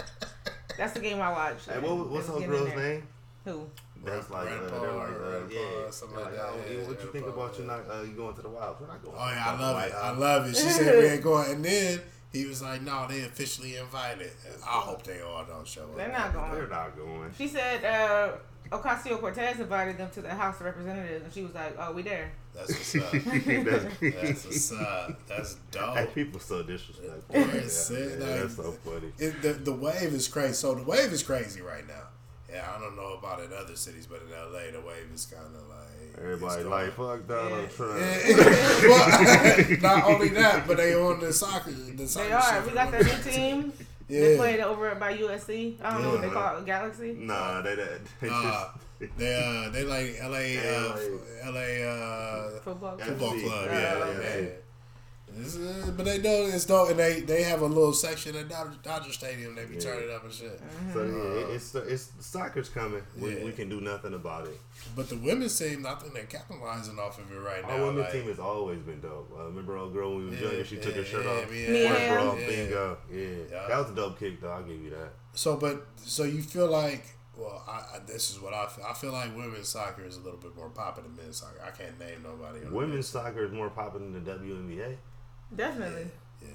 [LAUGHS] That's the game I watched. Hey, what, what's It those was girl's name? Who? That's Brad- like, uh, Brad they're like, uh, Brad yeah, something like like, that. oh, Yeah, what you Brad think about you not uh, you going to the Wild? We're not going. Oh yeah, I love it. I love it. She said we ain't going, and then he was like, "No, they officially invited." I hope they all don't show up. They're not going. They're not going. She said uh, Ocasio Cortez invited them to the House of Representatives, and she was like, "Oh, we there." That's what's up. [LAUGHS] That's, That's what's up. That's dope. hey, people so disrespectful. Yeah, right it's now, it, man. like- That's so funny. It, the the wave is crazy. So the wave is crazy right now. Yeah, I don't know about in other cities, but in LA, the wave is kind of like Everybody like fuck Donald Yeah. Trump. [LAUGHS] well, [LAUGHS] not only that, but they on the soccer. The soccer They are. We got women. that new team. They Yeah. played over by USC. I don't know what they call it, Galaxy. Nah, they they, they Uh, they uh they like LA [LAUGHS] uh, LA. LA uh Football. Football club. Yeah, yeah. yeah. It's, uh, but they know it's dope, and they they have a little section at Dodger, Dodger Stadium. They be Yeah. turning up and shit. so yeah, it's it's soccer's coming. We, Yeah. we can do nothing about it. But the women's team, I think they're capitalizing off of it right now. Our women's like- team has always been dope. Uh, remember old girl when we was Yeah, younger? She took her shirt yeah, off. yeah, Mia First bro, bingo. Yeah. Yeah. that was a dope kick though. I'll give you that. So, but so you feel like, well, I, I, this is what I feel. I feel like women's soccer is a little bit more popular than men's soccer. I can't name nobody. Women's soccer is more popular than the WNBA. Definitely. Yeah.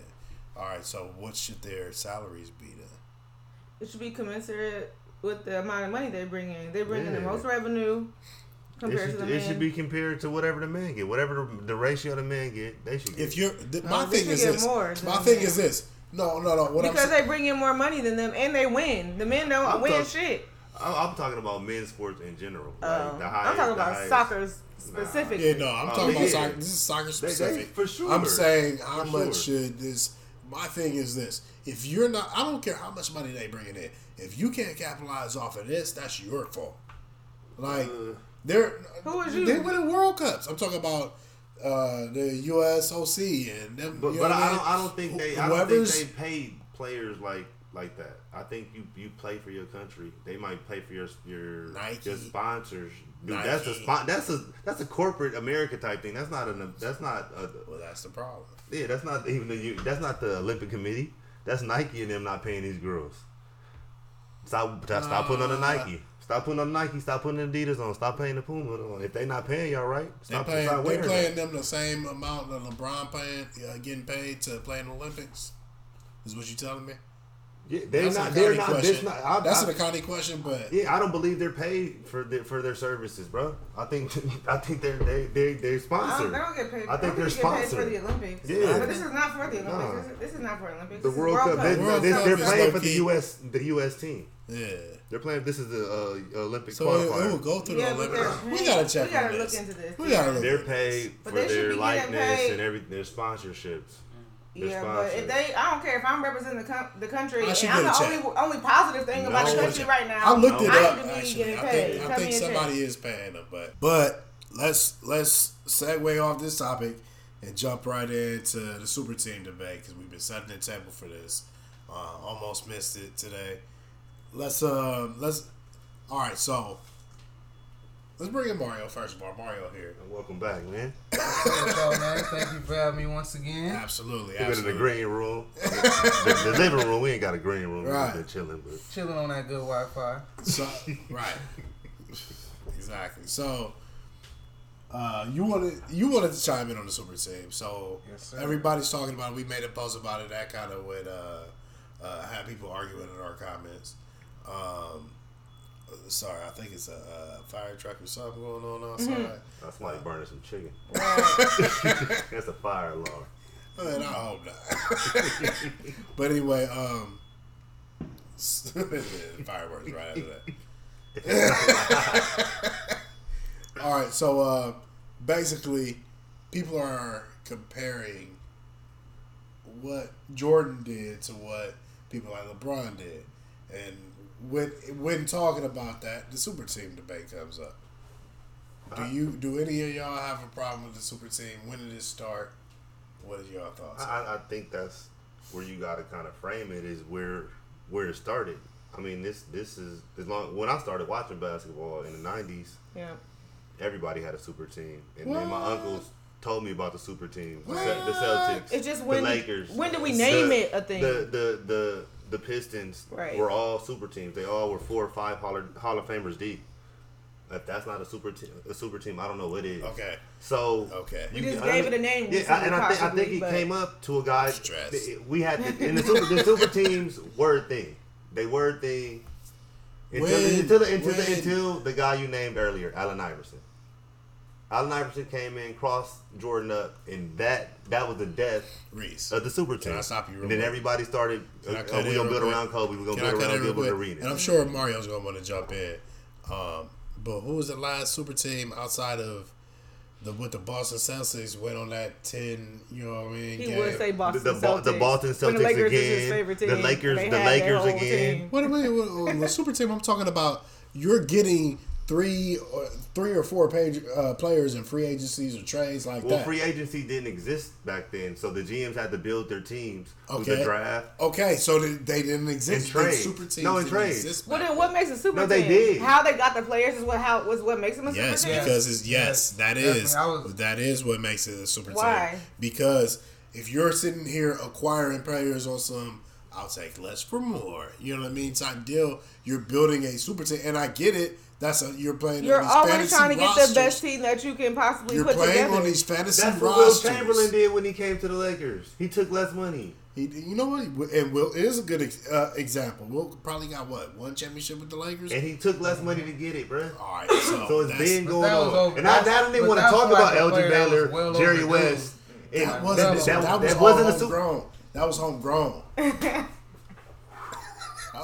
All right. So, what should their salaries be then? It should be commensurate with the amount of money they bring in. They bring in the most revenue It compared should, to the it men. should be compared to whatever the men get. Whatever the, the ratio the men get, they should get. If you're, th- No, my they thing should is get this. more My thing men. is this. No, no, no. What because I'm they bring in more money than them and they win. The men don't I'm win talk- shit. I- I'm talking about men's sports in general. Like Oh. the I'm talking about highest. soccer specifically. Yeah, no, I'm Oh, talking yeah. about soccer. This is soccer specific. they- for sure. I'm saying how For much sure. should this. My thing is this: if you're not, I don't care how much money they bringing in. If you can't capitalize off of this, that's your fault. Like Uh, they're Who is you? They winning World Cups. I'm talking about uh, the USOC and them. But, you know but I mean? don't I don't think they I don't think Whoever's- they paid players like like that. I think you you play for your country. They might play for your your Nike. your sponsors. Dude, that's a Nike. spon- That's a that's a corporate America type thing. That's not an. That's not a, Well, that's the problem. yeah. That's not even the. U- That's not the Olympic Committee. That's Nike and them not paying these girls. Stop stop putting on the Uh, Nike. Stop putting on Nike. Stop putting the Adidas on. Stop paying the Puma on. If they not paying y'all right, They stop, paying, stop they wearing it. paying them the same amount that LeBron paying, uh, getting paid to play in the Olympics. Is what you telling me? Yeah, they're That's not. an They're not. That's not. I, That's I, an accounting question, but Yeah, I don't believe they're paid for their, for their services, bro. I think [LAUGHS] I think they're they they they're I don't, sponsored. they don't get paid. I think they're don't get paid for the Olympics. Yeah. but this is not for the Olympics. Nah. This, is, this is not for Olympics. The This is World Cup, they, World they, Cup they're is playing for the. U.S. the U.S. team. yeah. They're playing. This is the uh, Olympic So it, qualifier. it will go through Yeah, the Olympics. We gotta check we gotta on look this. into this. We gotta look. they're paid for their likeness and every their sponsorships. Their Yeah, but if they, I don't care if I'm representing the, com- the country, I and I'm the a only only positive thing about the country check. right now. I looked it I up. need to be Actually, I think, I think me check. somebody is paying them, but but let's let's segue off this topic and jump right into the super team debate because we've been setting the table for this. Uh, almost missed it today. Let's um let's all right. So let's bring in Mario first of all. Mario here. And Welcome back, man. [LAUGHS] What's up, man? Thank you for having me once again. Absolutely, We've been in the green room, the, the living room. We ain't got a green room. Right. We've been chilling, but Chilling on that good Wi-Fi. So right, exactly. So uh, you wanted you wanted to chime in on the super team. So Yes, sir. everybody's talking about it. We made a post about it. That kind of would uh, uh, have people arguing in our comments. Um, sorry, I think it's a, uh fire truck or something going on outside. that's like burning some chicken. [LAUGHS] That's a fire alarm. And I hope not. [LAUGHS] but anyway, um, [LAUGHS] fireworks right after that. All right, so uh, basically, people are comparing what Jordan did to what people like LeBron did, and when when talking about that, the super team debate comes up. Do you do any of y'all have a problem with the super team? When did it start? What is your thoughts? I, I- I think that's where you got to kind of frame it is where where it started. I mean, this this is as long when I started watching basketball in the '90s, yeah. everybody had a super team, and then my uncles told me about the super team, the, What? Ce- the Celtics, It's just when the Lakers. when did we the- name it a thing? The the the the Pistons Right. were all super teams. They all were four or five Hall of, Hall of Famers deep. If that's not a super team, a super team, I don't know what is. Okay. So Okay. you just gave it a name Yeah, recently, and I think I think possibly, it but- came up to a guy. Stress. We had the, in [LAUGHS] the super the super teams were a thing. They were a thing until When- until the, until, the, when- until the guy you named earlier, Allen Iverson. Allen Iverson came in, crossed Jordan up, and that that was the death Reese. of the super team. Can I stop you real And then quick? everybody started. Can I Uh, cut uh, in we gonna build quick? around Kobe. We're gonna Can I build cut around in real Gilbert quick? Arenas. And I'm sure Mario's gonna want to jump in. Um, but who was the last super team outside of the with the Boston Celtics went on that ten? You know what I mean? He game? would say Boston the, Bo- Celtics. the Boston When the Celtics Lakers again. his team. The Lakers, They the Lakers again. team. What do we? What, on the super team, I'm talking about. You're getting three, or three or four page uh, players in free agencies or trades like Well, that. Well, free agency didn't exist back then, so the GMs had to build their teams through Okay. the draft. okay, so they, they didn't exist. In trade. Super teams No, in didn't trade. exist Well, then what makes a super No, team? they did. How they got the players is what how was what makes them a Yes, super team. because it's yes, Yes, that is was, that is what makes it a super Why? team. Why? Because if you're sitting here acquiring players on some I'll take less for more, you know what I mean, type deal, you're building a super team and I get it. That's a you're playing You're on these always fantasy trying to get rosters. the best team that you can possibly You're put playing together. on these fantasy That's what Wilt. Chamberlain did when he came to the Lakers. He took less money. He, you know what? And Wilt is a good uh, example. Wilt probably got what one championship with the Lakers. And he took less money to get it, bruh. All right, so, So it's that's- been going that was on. over- and I, I don't even want to talk about a LG player that was Baylor, well Jerry. West. And That wasn't that, that, that, was that all wasn't a super. homegrown. [LAUGHS] That was homegrown.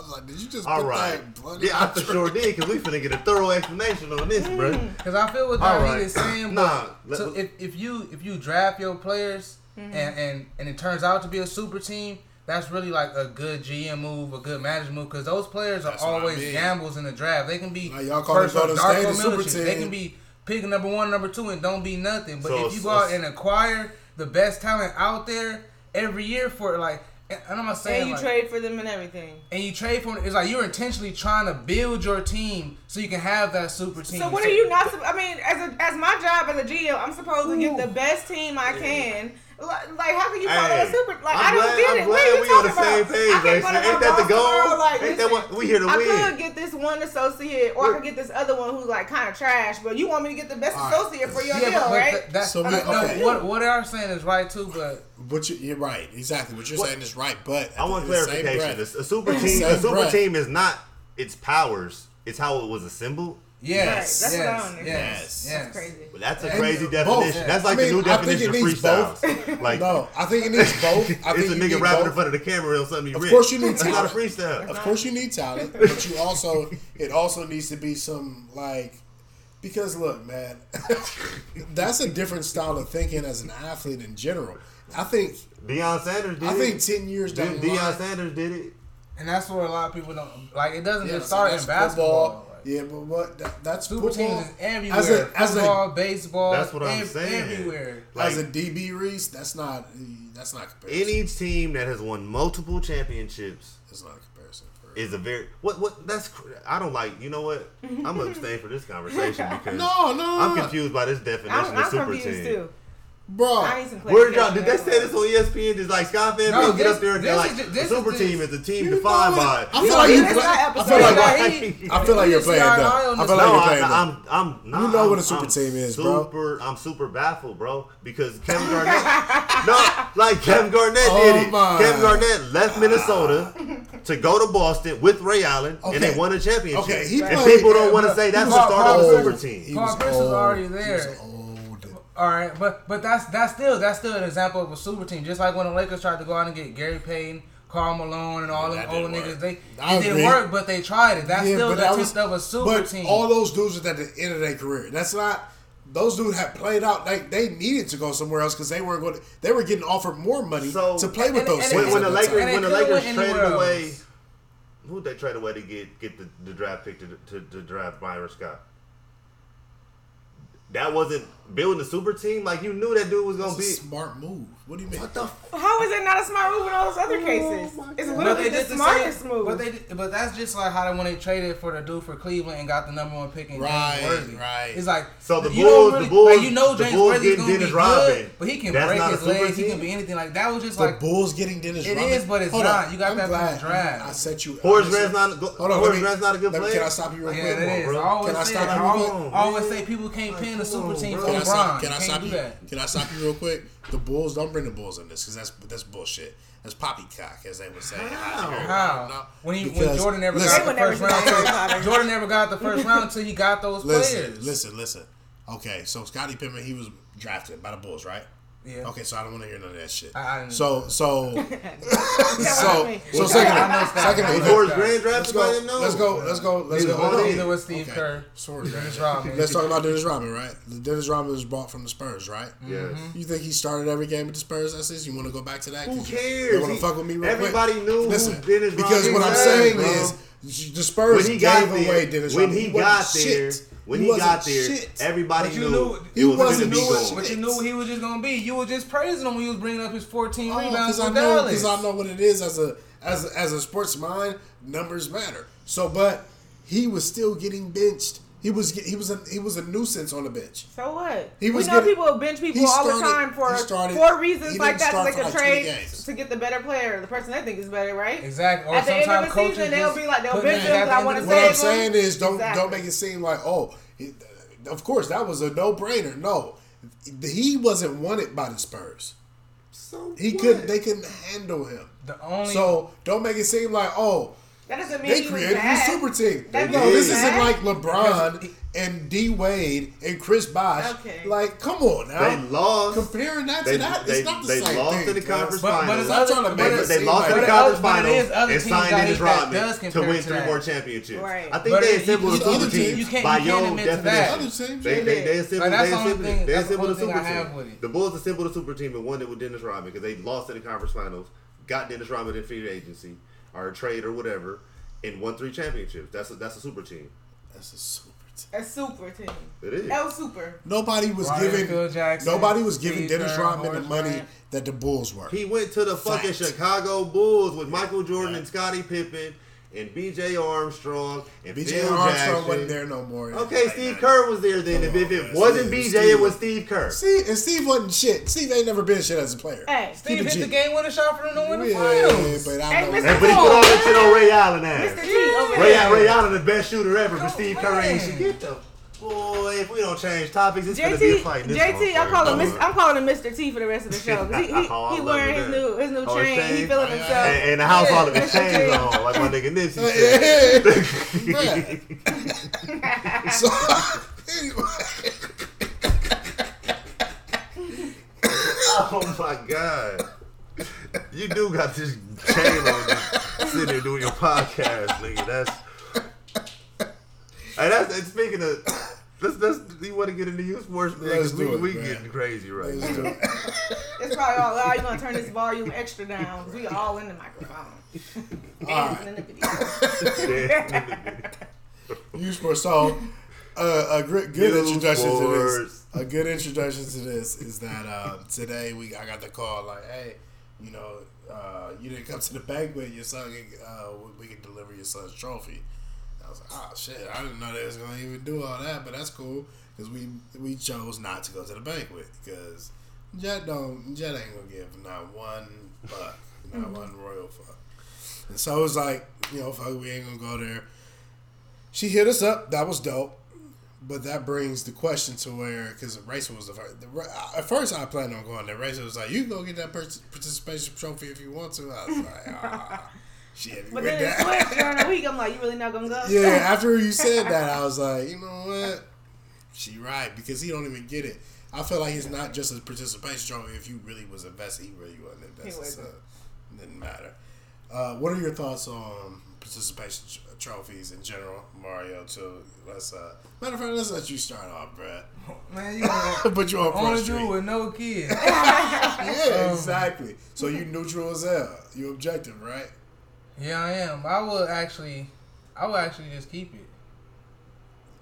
I was like, did you just All put right. that blood Yeah, I for sure did because we finna get a thorough explanation on this, bruh. Because I feel what All David right. is saying, Nah, but let- so if, if you if you draft your players Mm-hmm. and, and and it turns out to be a super team, that's really like a good GM move, a good manager move, because those players are That's what I always mean. gambles in the draft. They can be Like, y'all call it first or dark or super military. They can be pick number one, number two, and don't be nothing. But So if you it's- go out and acquire the best talent out there every year for like And I'm not saying and you like, trade for them and everything. and you trade for them. it's like you're intentionally trying to build your team so you can have that super team. So what are you not? I mean, as a, as my job as a GM, I'm supposed to get the best team I can. Like, like, how can you follow Hey, a super? Like, I'm I don't glad, get I'm it. glad What are you we on the talking same about? page, I can't Jason. go to Ain't my that the boss goal? tomorrow, Like, Ain't that listen, what we here to I win? could get this one associate, or I could get this other one who's like kind of trash. But you want me to get the best All right. associate for your yeah, deal, but, but right? th- that's So we- uh, no, okay. what what they're saying is right too, but But you, you're right, exactly. What you're What- saying is right, but I want in the same clarification. breath- A, a super the team, a super breath- team is not its powers. It's how it was assembled. Yes, Right, that's what I yes, don't yes, yes, That's crazy. But that's a And crazy both. definition. That's like I mean, the new I think definition it of needs freestyles. [LAUGHS] like no, I think it needs [LAUGHS] both. I it's think a you nigga need rapping both. in front of the camera on something you Of rich. course you need That's not a talent. freestyle. Of course, you need talent, but you also it also needs to be some like because look, man, [LAUGHS] that's a different style of thinking as an athlete in general. I think Deion Sanders did I think ten years down De- the Deion line, Sanders did it. and that's where a lot of people don't like. It doesn't yeah, just so start in basketball. football. Yeah, but what that, that's Super football. teams is everywhere. As a as a Football, baseball. That's what I'm ev- saying. Everywhere. Like as a DB Reese, that's not that's not a comparison. any team that has won multiple championships That's not a comparison. For is a very what what that's I don't like. You know what? I'm gonna abstain for this conversation [LAUGHS] because no, no, I'm confused by this definition I'm, of I'm super team. too. Bro. I need some Where y'all did they say this on ESPN? Just like Scott Fan No, get up there and this they're like ju- the super is team this- is a team You defined by. I feel like you. Play, I feel like I feel like you're playing is our dumb. I feel like you're playing dumb. I'm, I'm, nah, You know what a I'm- super I'm team is, bro. super, I'm super baffled, bro, because Kevin Garnett, [LAUGHS] no, like Kevin Garnett Oh did it. Kevin Garnett left Minnesota to go to Boston with Ray Allen, and they won a championship. Okay, he and people don't want to say that's he the start of a old. super He team. Paul was Pierce was old. already He was there. Old. All right, but but that's that's still that's still an example of a super team. Just like when the Lakers tried to go out and get Gary Payton, Karl Malone, and all Yeah, them old didn't niggas, they I it didn't work, but they tried it. That's Yeah, still the that attempt was- of a super but team. all those dudes at the end of their career. That's not. Those dudes had played out. They they needed to go somewhere else because they weren't going. To, they were getting offered more money So- to play with and- those. and- When, when the Lakers, time. And they when the Lakers traded away, else. who'd they trade away to get get the, the draft pick to, to, to draft Byron Scott? That wasn't building a super team. Like you knew that dude was gonna It's a be. smart move. What do you mean? What the? F- How is it not a smart move in all those other oh cases? It's But literally they the did the smartest same, move. But they did, but that's just like how they when they traded for the dude for Cleveland and got the number one pick in Right, James Worthy. right. It's like So the you don't Bulls- the Bulls- like you know the James Bulls Worthy's getting gonna be Dennis good, Rodman. but he can That's break his super legs. He can be anything like that. Was just The like Bulls getting Dennis It Rodman. is, but it's Hold not. on. You got I'm that from the glad. draft. I set you. Horace listen. Grant's not a good- Hold on. Horace let me- Grant's not a good let me- player. Can I stop you real yeah, quick? that is. bro. I always Can I say, stop I you real always, quick? I always say people can't pin the super team for Can I stop? Can I You stop can't you? that. Can I stop you real quick? The Bulls don't bring the Bulls in this because that's that's bullshit. That's poppycock, as they would say. How? When he when Jordan never listen, got the They would never first round, Harry. [LAUGHS] Jordan never got the first round until he got those Listen, players. listen, listen. Okay, so Scottie Pippen, he was drafted by the Bulls, right? Yeah. Okay, so I don't want to hear none of that shit. I- I didn't- so, [LAUGHS] [LAUGHS] so, so, what I so, I secondly, know Scott. secondly, I Was know Horace Scott. Grant let's drafted by go, him? No. let's go, let's go, let's go. one of them. Neither was Steve Okay. Kerr. Sorry, Dennis Rodman. Let's talk about Dennis Rodman, right? Dennis Rodman was brought from the Spurs, right? Mm-hmm. Yes. You think he started every game with the Spurs? That's this. You want to go back to that? Who 'Cause you- cares? You want to fuck with me? Real everybody quick? knew who Listen, Dennis because Rodman what I'm saying is the Spurs When he gave got away there, Dennis when Rodman. he wasn't got there, shit. when He he got there, shit. everybody But you knew knew- it he was wasn't gonna be gold. shit. But you knew he was just gonna be. You were just praising him when he was bringing up his 14 Oh, rebounds because I know Dallas. because I know what it is as a as a, as a sports mind. Numbers matter. So, but he was still getting benched. He was get- he was a he was a nuisance on the bench. So what? He was we know getting- people bench people he all the time for started- for reasons like didn't that, so they start like 20 trade to get the better player, the person they think is better, right? Exactly. Or At the end of the season, they'll be like, they'll bench him at 'cause the I wanna of What I'm saying is don't Exactly. don't make it seem like oh, he, of course that was a no brainer. No, he wasn't wanted by the Spurs. So He what? couldn't. They couldn't handle him. The only So don't make it seem like oh That doesn't mean they he was created a super team. That no, this he isn't like LeBron and D Wade and Chris Bosh. Okay. Like, come on now. They lost. Comparing that They, to that, they, it's not the same. they same lost thing. in the conference But- but finals. it's I'm other- trying to but make They, they lost like in the conference but finals is other and teams signed that Dennis he- Rodman does to compare win to three that. more championships. Right. I think But they it- assembled you- a you- super you team can't- by you your can't admit to definition. Other teams, They, yeah. they, they assembled, Like, that's they the only assembled, thing- they that's the assembled a super team. with it. The Bulls assembled a super team and won it with Dennis Rodman because they lost in the conference finals, got Dennis Rodman in free agency or a trade or whatever, and won three championships. That's a, that's a super team. That's a super team. A super team. It is. El Super. Nobody was Ryan giving. Jackson, nobody was giving Steve Dennis Kerr, Rodman the money Grant. that the Bulls were. He went to the fucking Fact. Chicago Bulls with Michael Jordan Right. and Scottie Pippen and B.J. Armstrong and B.J. Phil Armstrong Jackson. wasn't there no more. Okay, Like, Steve nah. Kerr was there then. Come If, if on, it man. wasn't Steve- B.J., Steve- it was Steve Kerr. Steve and Steve wasn't shit. Steve ain't never been shit as a player. Hey, Steve Keep hit G. the game winning shot for them to win the Yeah, finals. but I Hey, know. Mr. And, but he put all that shit on Ray Allen ass. Mr. T over Ray, there. Ray Allen, the best shooter ever, but Steve Kerr ain't shit. Get the boy. If we don't change topics, it's gonna be a JT, fight. in this JT, I'm calling him. Mr. I'm calling him Mr. T for the rest of the [LAUGHS] show. He, he, [LAUGHS] Oh, he wearing his man. new his new Oh, his chain. He chain? feeling Oh, himself. And, and the house all of his [LAUGHS] Mr. chains T. on, like my nigga Nipsey said. Bruh. so Oh my god. You do got this chain on just sitting there doing your podcast, nigga. That's Hey, that's and speaking of let's let's you wanna get into youth sports, man? Let's 'Cause we, do it, we man. getting crazy right Let's now. do it. [LAUGHS] It's probably all. Oh, you gonna turn this volume extra down? 'cause We all in the microphone. [LAUGHS] Dancing in the [LAUGHS] video. Youth sports. So, uh, a good, good Youth introduction to this. A good introduction to this is that uh, today we I got the call like, hey, you know, uh, you didn't come to the banquet. Your son, uh, we can deliver your son's trophy. I was like, oh shit, I didn't know they was gonna even do all that, but that's cool because we we chose not to go to the banquet because Jet don't Jet ain't gonna give not one buck, not one royal fuck. And so it was like, you know, fuck, we ain't gonna go there. She hit us up. That was dope. But that brings the question to where, because Racer was the first. The, at first, I planned on going there. Racer was like, "You can go get that par- participation trophy if you want to." I was like, [LAUGHS] "Ah, shit." But then it that. switched during the [LAUGHS] week. I'm like, you really not gonna go? Yeah, after you [LAUGHS] said that, I was like, you know what? She right because he don't even get it. I feel like it's not just a participation trophy. If you really was invested, he really wasn't invested. So it didn't matter. Uh, what are your thoughts on participation tr- trophies in general, Mario? To let's uh, matter of fact, let's let you start off, Brad. [LAUGHS] Man, you gonna Put you on front only street. with no kids. Yeah, exactly. So you neutral as hell. You objective, right? Yeah, I am. I would actually, I would actually just keep it.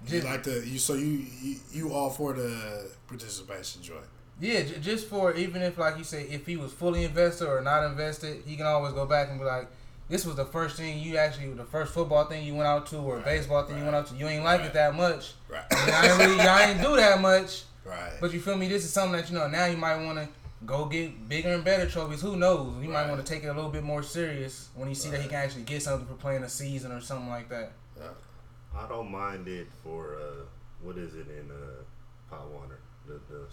You like to you so you, you you all for the participation joint. yeah, j- just for even if like you say, if he was fully invested or not invested, he can always go back and be like, this was the first thing you actually, the first football thing you went out to or Right, baseball thing you went out to. You ain't like right. it that much. Right. Y'all ain't really, y'all ain't do that much. [LAUGHS] Right. But you feel me? This is something that you know now you might want to go get bigger and better trophies. Who knows? You might want to take it a little bit more serious when you see that he can actually get something for playing a season or something like that. Yeah. I don't mind it for uh, what is it in uh, Pop Warner, the the,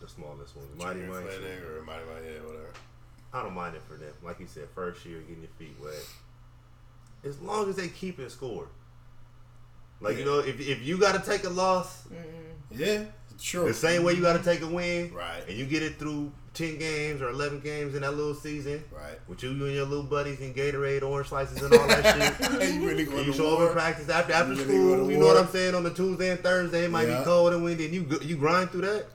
the smallest one, Mighty Junior Mighty. Or Mighty Mighty, yeah, whatever. I don't mind it for them. Like you said, first year getting your feet wet. As long as they keep it score. Like you know, if if you got to take a loss, Yeah, sure. the same way you got to take a win, Right. And you get it through ten games or eleven games in that little season, Right. With you, you and your little buddies and Gatorade, orange slices, and all that shit. [LAUGHS] you really going And you to show up in practice after after You school. to You know what? I'm saying? On the Tuesday and Thursday, it might Yeah. be cold and windy, and you you grind through that.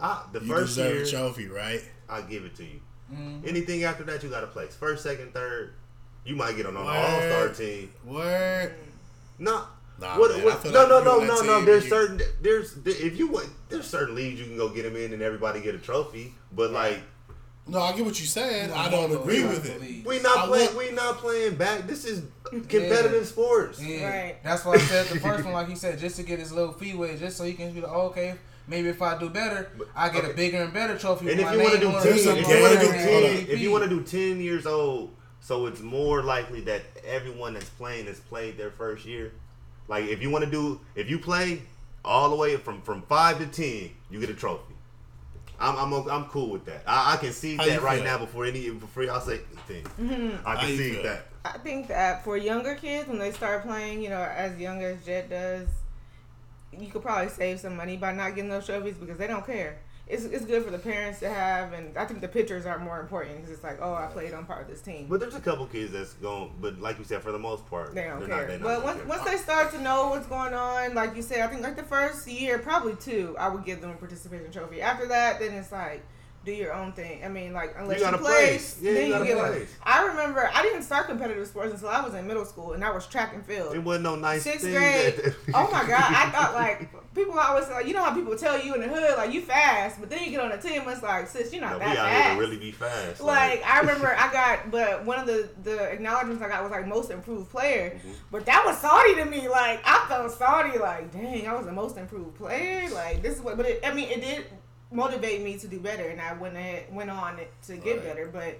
I, the You first deserve year, a trophy, right? I give it to you. Mm-hmm. Anything after that, you got to place first, second, third. You might get on an all star team. Word. No. Nah, what, man, what, no, like no, no, no, no. There's you- certain there's if you want there's certain leagues you can go get them in and everybody get a trophy. But like No, I get what you're saying. I don't want agree those with it. we not I playing want- we not playing back. This is competitive sports. Yeah, Right. that's why I said the first one, [LAUGHS] like he said, just to get his little fee wet, just so he can be like, oh, okay, maybe if I do better, I get okay. a bigger and better trophy. And if you want to do ten, it. There's a if you want to do ten, if you want to do ten years old, so it's more likely that everyone that's playing has played their first year. Like if you want to do, if you play all the way from from five to ten, you get a trophy. I'm I'm o- I'm cool with that. I, I can see How that right feel? now before any before y'all say anything. [LAUGHS] I can you see that. I think that for younger kids, when they start playing, you know, as young as Jet does, you could probably save some money by not getting those trophies because they don't care. It's, it's good for the parents to have, and I think the pictures are more important because it's like, oh, I played on part of this team. But there's a couple kids that's going, but like you said, for the most part, They don't they're care. Not but once, care. once they start to know what's going on, like you said, I think like the first year, probably two, I would give them a participation trophy. After that, then it's like, do your own thing. I mean, like unless You you, play, place. Yeah, then you, gotta get one. I remember I didn't start competitive sports until I was in middle school, and that was track and field. It wasn't no nice Sixth grade. that- [LAUGHS] oh my god! I thought like people always like you know how people tell you in the hood like you fast, but then you get on the team, it's like sis, you're not No, we that out fast. here to really be fast. Like I remember, [LAUGHS] I got, but one of the the acknowledgments I got was like most improved player, Mm-hmm. but that was salty to me. Like I felt salty. Like dang, I was the most improved player. Like this is what, but it, I mean, it did motivate me to do better, and I went ahead, went on to get Right. better. But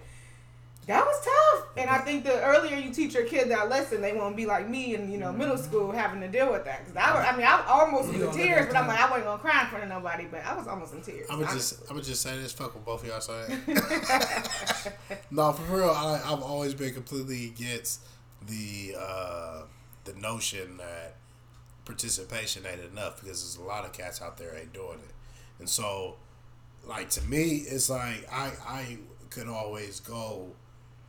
that was tough, and I think the earlier you teach your kid that lesson, they won't be like me in you know middle school having to deal with that. Cause I, was- I mean, I almost was You in tears, but I'm like I wasn't gonna cry in front of nobody, but I was almost in tears. I'm honestly. just, I'm just say this. Fuck with both of y'all saying. [LAUGHS] [LAUGHS] no, for real. I, I've always been completely against the uh, the notion that participation ain't enough because there's a lot of cats out there ain't doing it, and so, like to me, it's like I I could always go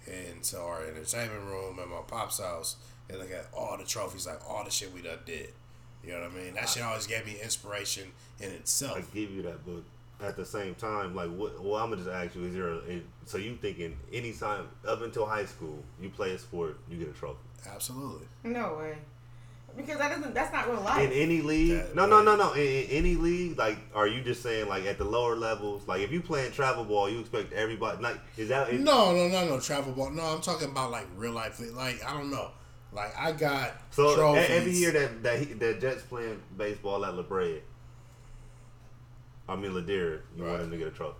into our entertainment room at my pop's house and look at all the trophies, like all the shit we done did. You know what I mean? That shit always gave me inspiration in itself. I give you that, but at the same time, like, what? Well, I'm gonna just ask you: Is there? A, is- so you thinking any time up until high school, you play a sport, you get a trophy Absolutely. No way. Because that doesn't. That's not real life. in any league? That- no, no, no, no. In, in any league, like, are you just saying like at the lower levels? Like, if you playing travel ball, you expect everybody. Like, is that? Is, No, no, no, no. Travel ball. No, I'm talking about like real life. Like I don't know. Like I got So trophies. every year that that, he, that Jets playing baseball at La Brea, I mean Ladera, you Right. want him to get a trophy.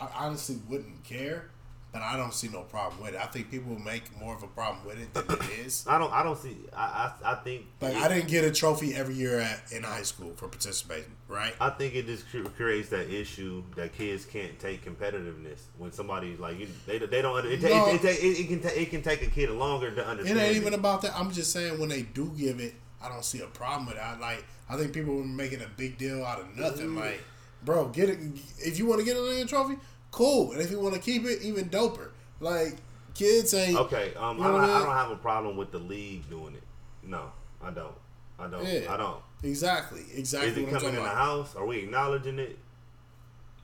I honestly wouldn't care, but I don't see no problem with it. I think people make more of a problem with it than it [COUGHS] is. I don't. I don't see. I. I, I think. Like I didn't get a trophy every year at in high school for participating. Right. I think it just creates that issue that kids can't take competitiveness when somebody like you, they, they don't. It, No. it, it, it, it can ta- it can take a kid longer to understand. It ain't even about that. I'm just saying when they do give it, I don't see a problem with it. I like. I think people were making a big deal out of nothing. Mm. Like, bro, get it. If you want to get a trophy, cool. And if you want to keep it, even doper. Like, kids ain't. Okay, um, You I, know don't, I I don't have a problem with the league doing it. No, I don't. I don't. Yeah. I don't. Exactly. Exactly. Is it coming in talking the house? Are we acknowledging it?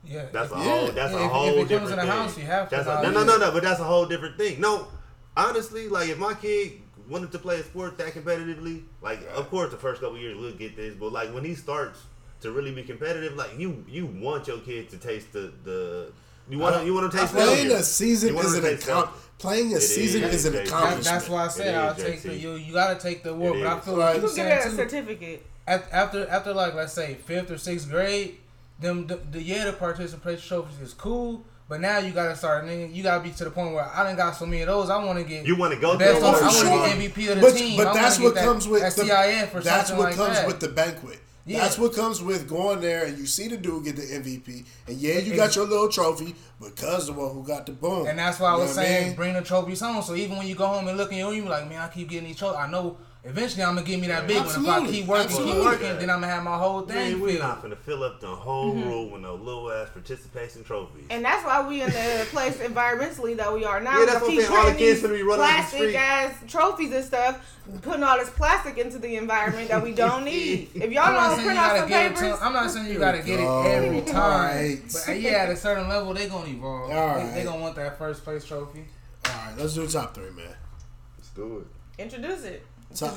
Yeah. That's a Yeah. whole. That's Yeah, a if- whole if it comes different in the thing. house, you have to That's a, no, no, no, no. But that's a whole different thing. No, honestly, like if my kid wanted to play a sport that competitively, like of course the first couple years we'll get this, but like when he starts to really be competitive, like you you want your kid to taste the the you want to you want to taste Playing failure. a season is him an account. Playing a It season is, is an Jay-Z. Accomplishment. that's why I said I'll is, take the you. You gotta take the award, but I feel like you you can get said a certificate. At, after after like let's say fifth or sixth grade, them the, the yeah the participation trophies is cool, but now you gotta start nigga, you gotta be to the point where I done got so many of those. I want to get You want to go best through on. I for want sure. to get MVP of the But, team. But wanna that's get what that, comes with that the, CIF or That's something what like comes that. with the banquet. Yeah. That's what comes with going there and you see the dude get the MVP, and yeah, you got your little trophy, but cuz the one who got the boom. And that's why I You know was saying mean? bring the trophies home. So even when you go home and look in your room, you be like, man, I keep getting these trophies. I know eventually I'm gonna give me that big one. If I keep working, keep working, then I'm gonna have my whole thing Man, we're not gonna fill up the whole room with no little ass participation trophies. And that's why we in the [LAUGHS] place environmentally that we are now. Yeah, that's We what I'm saying. All the kids these finna be running out the plastic ass trophies and stuff, putting all this plastic into the environment that we [LAUGHS] don't need. If y'all I'm not don't you print out gotta some get it. papers, To, I'm not saying you gotta get it go. [LAUGHS] every time. Right. But uh, yeah, at a certain level, they're gonna evolve. All they, right. they gonna want that first place trophy. All right, let's do top three, man. Let's do it. introduce it. Top-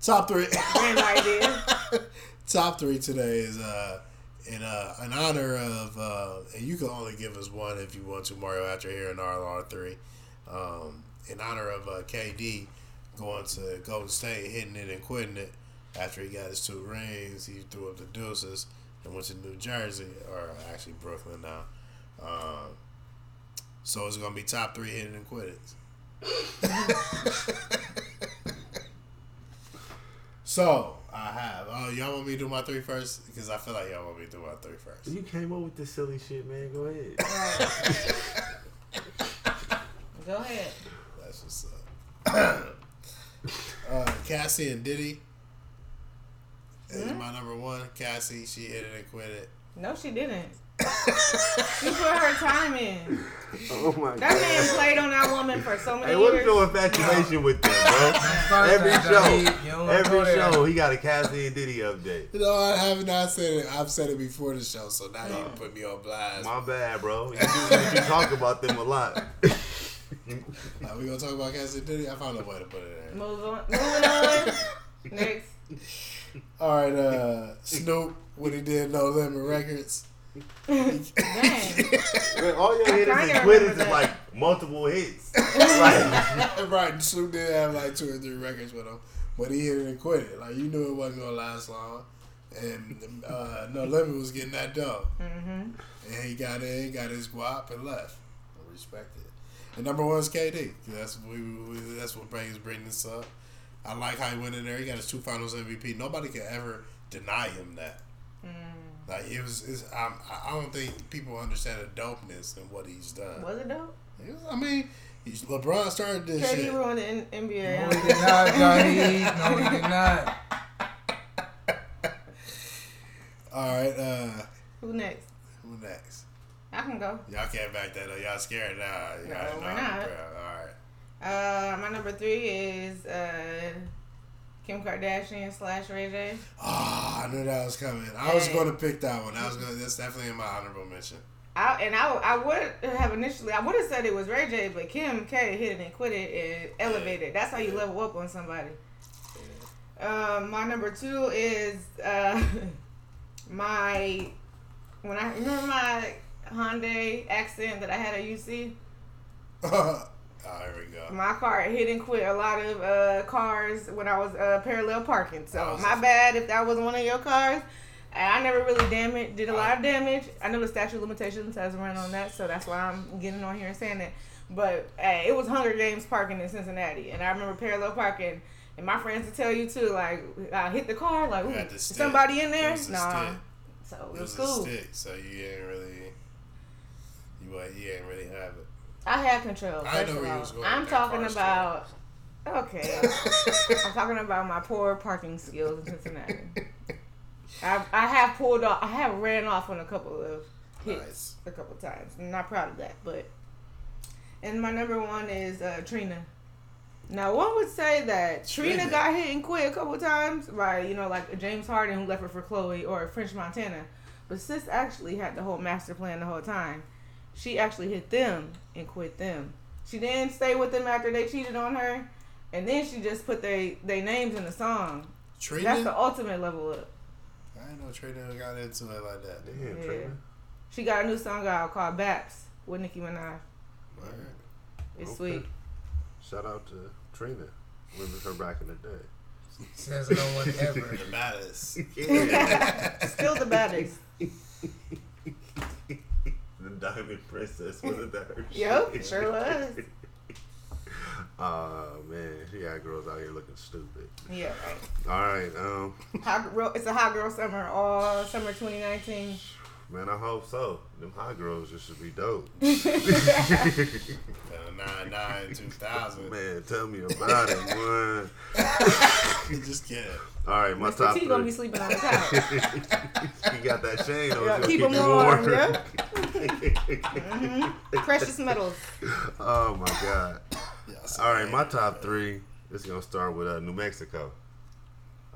Top three. [LAUGHS] top three today is uh in uh in honor of uh and you can only give us one if you want to Mario after hearing RLR three. Um in honor of uh, KD going to Golden State hitting it and quitting it after he got his two rings he threw up the deuces and went to New Jersey or actually Brooklyn now. Um so it's gonna be top three hitting and quitting [LAUGHS] [LAUGHS] so I have oh y'all want me to do my three first because I feel like y'all want me to do my three first You came up with this silly shit, man. Go ahead. [LAUGHS] Go ahead. That's what's up. [COUGHS] uh, Cassie and Diddy is my number one. Cassie, she hit it and quit it. No, she didn't. She put her time in. Oh my god. That man played on that woman for so many Hey, what's years. your infatuation with them, bro? Every show, Jaheed. You don't wanna every show, he got a Cassie and Diddy update. You know, I have not said it. I've said it before the show, so now you put me on blast. My bad, bro. You, do- you talk about them a lot. [LAUGHS] Are we gonna talk about Cassidy Diddy? I found a way to put it in. Move on. Moving on. Next. [LAUGHS] All right, uh, Snoop when he did No Limit Records. Dang. Man, all your hitters kinda and quitters remember is like multiple hits. [LAUGHS] like, right, Snoop did have like two or three records with him, but he hit it and quit it. Like you knew it wasn't gonna last long, and uh, No Limit was getting that dough, Mm-hmm. and he got in, got his guap, and left. I respect it. And number one is KD. That's we, we that's what brings bring this up. I like how he went in there. He got his two Finals MVP. Nobody can ever deny him that. Like it was, it's, I'm, I don't think people understand the dopeness and what he's done. Was it dope? It was- I mean, he's, LeBron started this KD shit. ruined the N- NBA. No, he did not, [LAUGHS] Jaheed. No, he did not. [LAUGHS] All right, uh, Who next? who next? I can go. Y'all can't back that up. Y'all scared now. Y'all No, we're not. proud. All right. Uh, my number three is uh, Kim Kardashian slash Ray J. Oh, I knew that was coming. I was going to pick that one. I was going. That's definitely in my honorable mention. I, and I, I would have initially I would have said it was Ray J, but Kim K hit it and quit it and elevated. That's how you level up on somebody. Um, my number two is uh, [LAUGHS] my when I remember my Hyundai accident that I had at UC. [LAUGHS] oh, here we go. My car hit and quit a lot of uh, cars when I was uh, parallel parking. So was my bad if that was one of your cars. I never really damaged, did a lot of damage. I know the statute of limitations has run on that, so that's why I'm getting on here and saying that. But hey, it was Hunger Games parking in Cincinnati, and I remember parallel parking. And my friends would tell you too, like I hit the car, like ooh, had is stick. somebody in there? was Nah. So It it was was a cool. stick, so you didn't really, you you didn't really have it. I had control. I know where all. was going I'm talking story. about. Okay. [LAUGHS] I'm talking about my poor parking skills in Cincinnati. I I have pulled off. I have ran off on a couple of hits Nice. a couple times. I'm not proud of that, but. And my number one is uh, Trina. Now one would say that Trina, Trina. got hit and quit a couple times by you know like James Harden who left her for Khloe or French Montana, but sis actually had the whole master plan the whole time. She actually hit them and quit them. She didn't stay with them after they cheated on her, and then she just put they they names in the song. Trina. That's the ultimate level up. I didn't know Trina got into it like that. Damn, Yeah. Trina. She got a new song out called Baps with Nicki Minaj. Word. It's Okay. sweet. Shout out to Trina. Remember her back in the day. Says no one ever. The baddest. [LAUGHS] Yeah. [LAUGHS] Still the baddest. [LAUGHS] Diamond Princess. Wasn't that her Yep, shit? sure was. [LAUGHS] Oh man, she got girls out here looking stupid. Yeah, right. All right, um, Hot girl, it's a hot girl summer all summer 2019. Man, I hope so. Them high girls just should be dope. [LAUGHS] Nine nine two thousand. Man, tell me about it, man. You [LAUGHS] just kidding. All right, my Mr. top T gonna be sleeping on the couch. [LAUGHS] you got that chain on. Yeah, keep keep him warm, warm. yeah. Precious metals. oh my god. Yes. All right, my top three is gonna start with uh, New Mexico.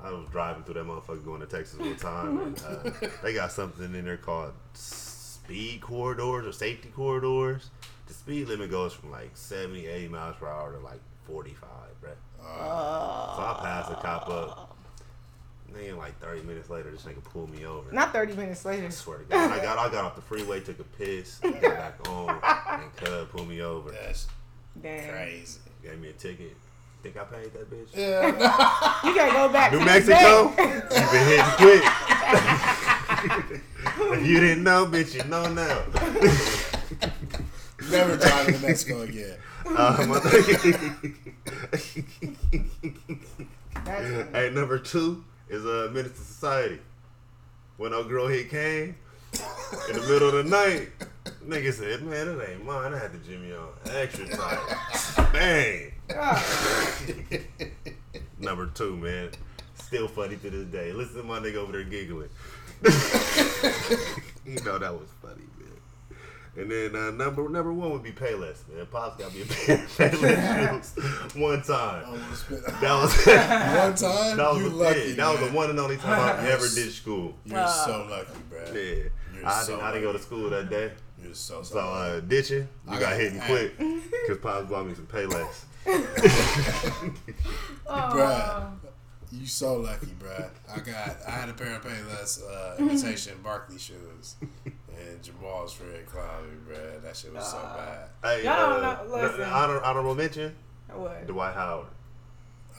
I was driving through that motherfucker going to Texas one time, and uh, [LAUGHS] they got something in there called speed corridors or safety corridors. The speed limit goes from like 70, 80 miles per hour to like 45, bruh. So I passed a cop up. And then like 30 minutes later, this nigga pulled me over. Not 30 minutes later. I swear to God, I got I got off the freeway, took a piss, got back on, and Cub pulled me over, That's Damn. crazy. gave me a ticket. Think I paid that bitch? Yeah. [LAUGHS] You gotta go back New to this Mexico, you've been hitting quick. if you didn't know, bitch, you know now. [LAUGHS] Never drive to New Mexico again. My [LAUGHS] That's- hey, number two is uh, Menace II Society. When a girl hit came in the middle of the night, nigga said, "Man, it ain't mine. I had to jimmy on extra tight." Bang. [LAUGHS] Number two, man. Still funny to this day. Listen to my nigga over there giggling. [LAUGHS] you know that was funny, man. And then uh, number number one would be Payless, man. Pops got me a pair [LAUGHS] of Payless shoes one time. That was One time, that was you the lucky. thing. That was the one and only time I ever did school. You're so lucky, bro. Yeah, You're I so didn't, I didn't go to school that day. You're so So so. uh, ditching, you I got, got- hit and quit because Pops bought me some Payless. [LAUGHS] Bruh, you so lucky, bruh. I got, I had a pair of Payless uh, imitation Barkley shoes, and Jamal's red cloudy, bruh. That shit was so bad. Hey, Y'all uh, don't know- listen. honor, honorable mention, What? Dwight Howard.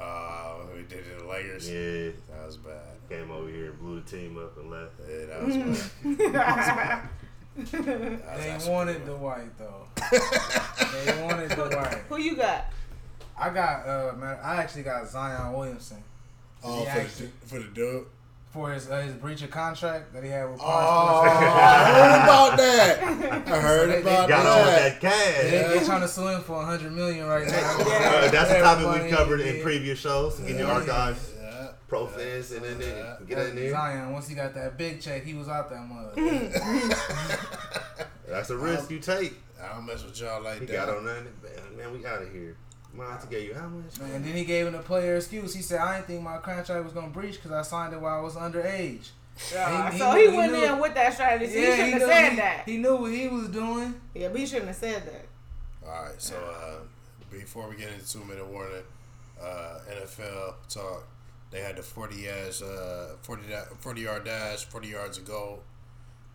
Uh, we did it in the Lakers. Yeah, That was bad. came over here and blew the team up and left. Yeah, that was bad. [LAUGHS] That was They wanted bad. the white though. [LAUGHS] they wanted the white. Who you got? I got uh man, I actually got Zion Williamson Oh, for actually- the, for the dude. for his uh, his breach of contract that he had with Oh, Paul I heard about that. I [LAUGHS] heard So they- about they Got on with that. that cash. They, they trying to sue him for a hundred million right now. [LAUGHS] Uh, that's a topic we've covered in previous shows. In your Yeah. Archives, Yeah. pro and then Yeah. get in there. Zion, once he got that big check, he was out that mud. That's a risk you take. I don't mess with y'all like He that. got on nothing. Man, man, we out of here. Monty gave you how much? Man, and then he gave him the player excuse. He said, "I didn't think my contract was gonna breach because I signed it while I was underage." Uh, He- so he he, went knew- in with that strategy. he shouldn't have knew, said he, that. He knew what he was doing. yeah, but he shouldn't have said that. All right, so uh, before we get into two minute warning, uh, NFL talk. They had the 40 yards, uh, 40, 40 yard dash, forty yards of goal.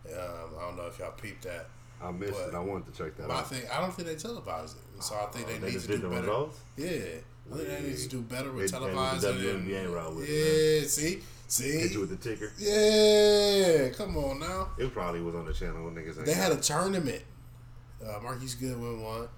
Um, I don't know if y'all peeped that. I missed But- it. I wanted to check that But I think I don't think they televised it, so I think Oh, they, they need to do the better. results? Yeah, I think they need to do better with They- they went televising. the and- WNBA route with it, yeah, see, see, Hit you with the ticker. yeah. Come on now. It probably was on the channel when niggas. They had a tournament. Uh, Marquise Goodwin won.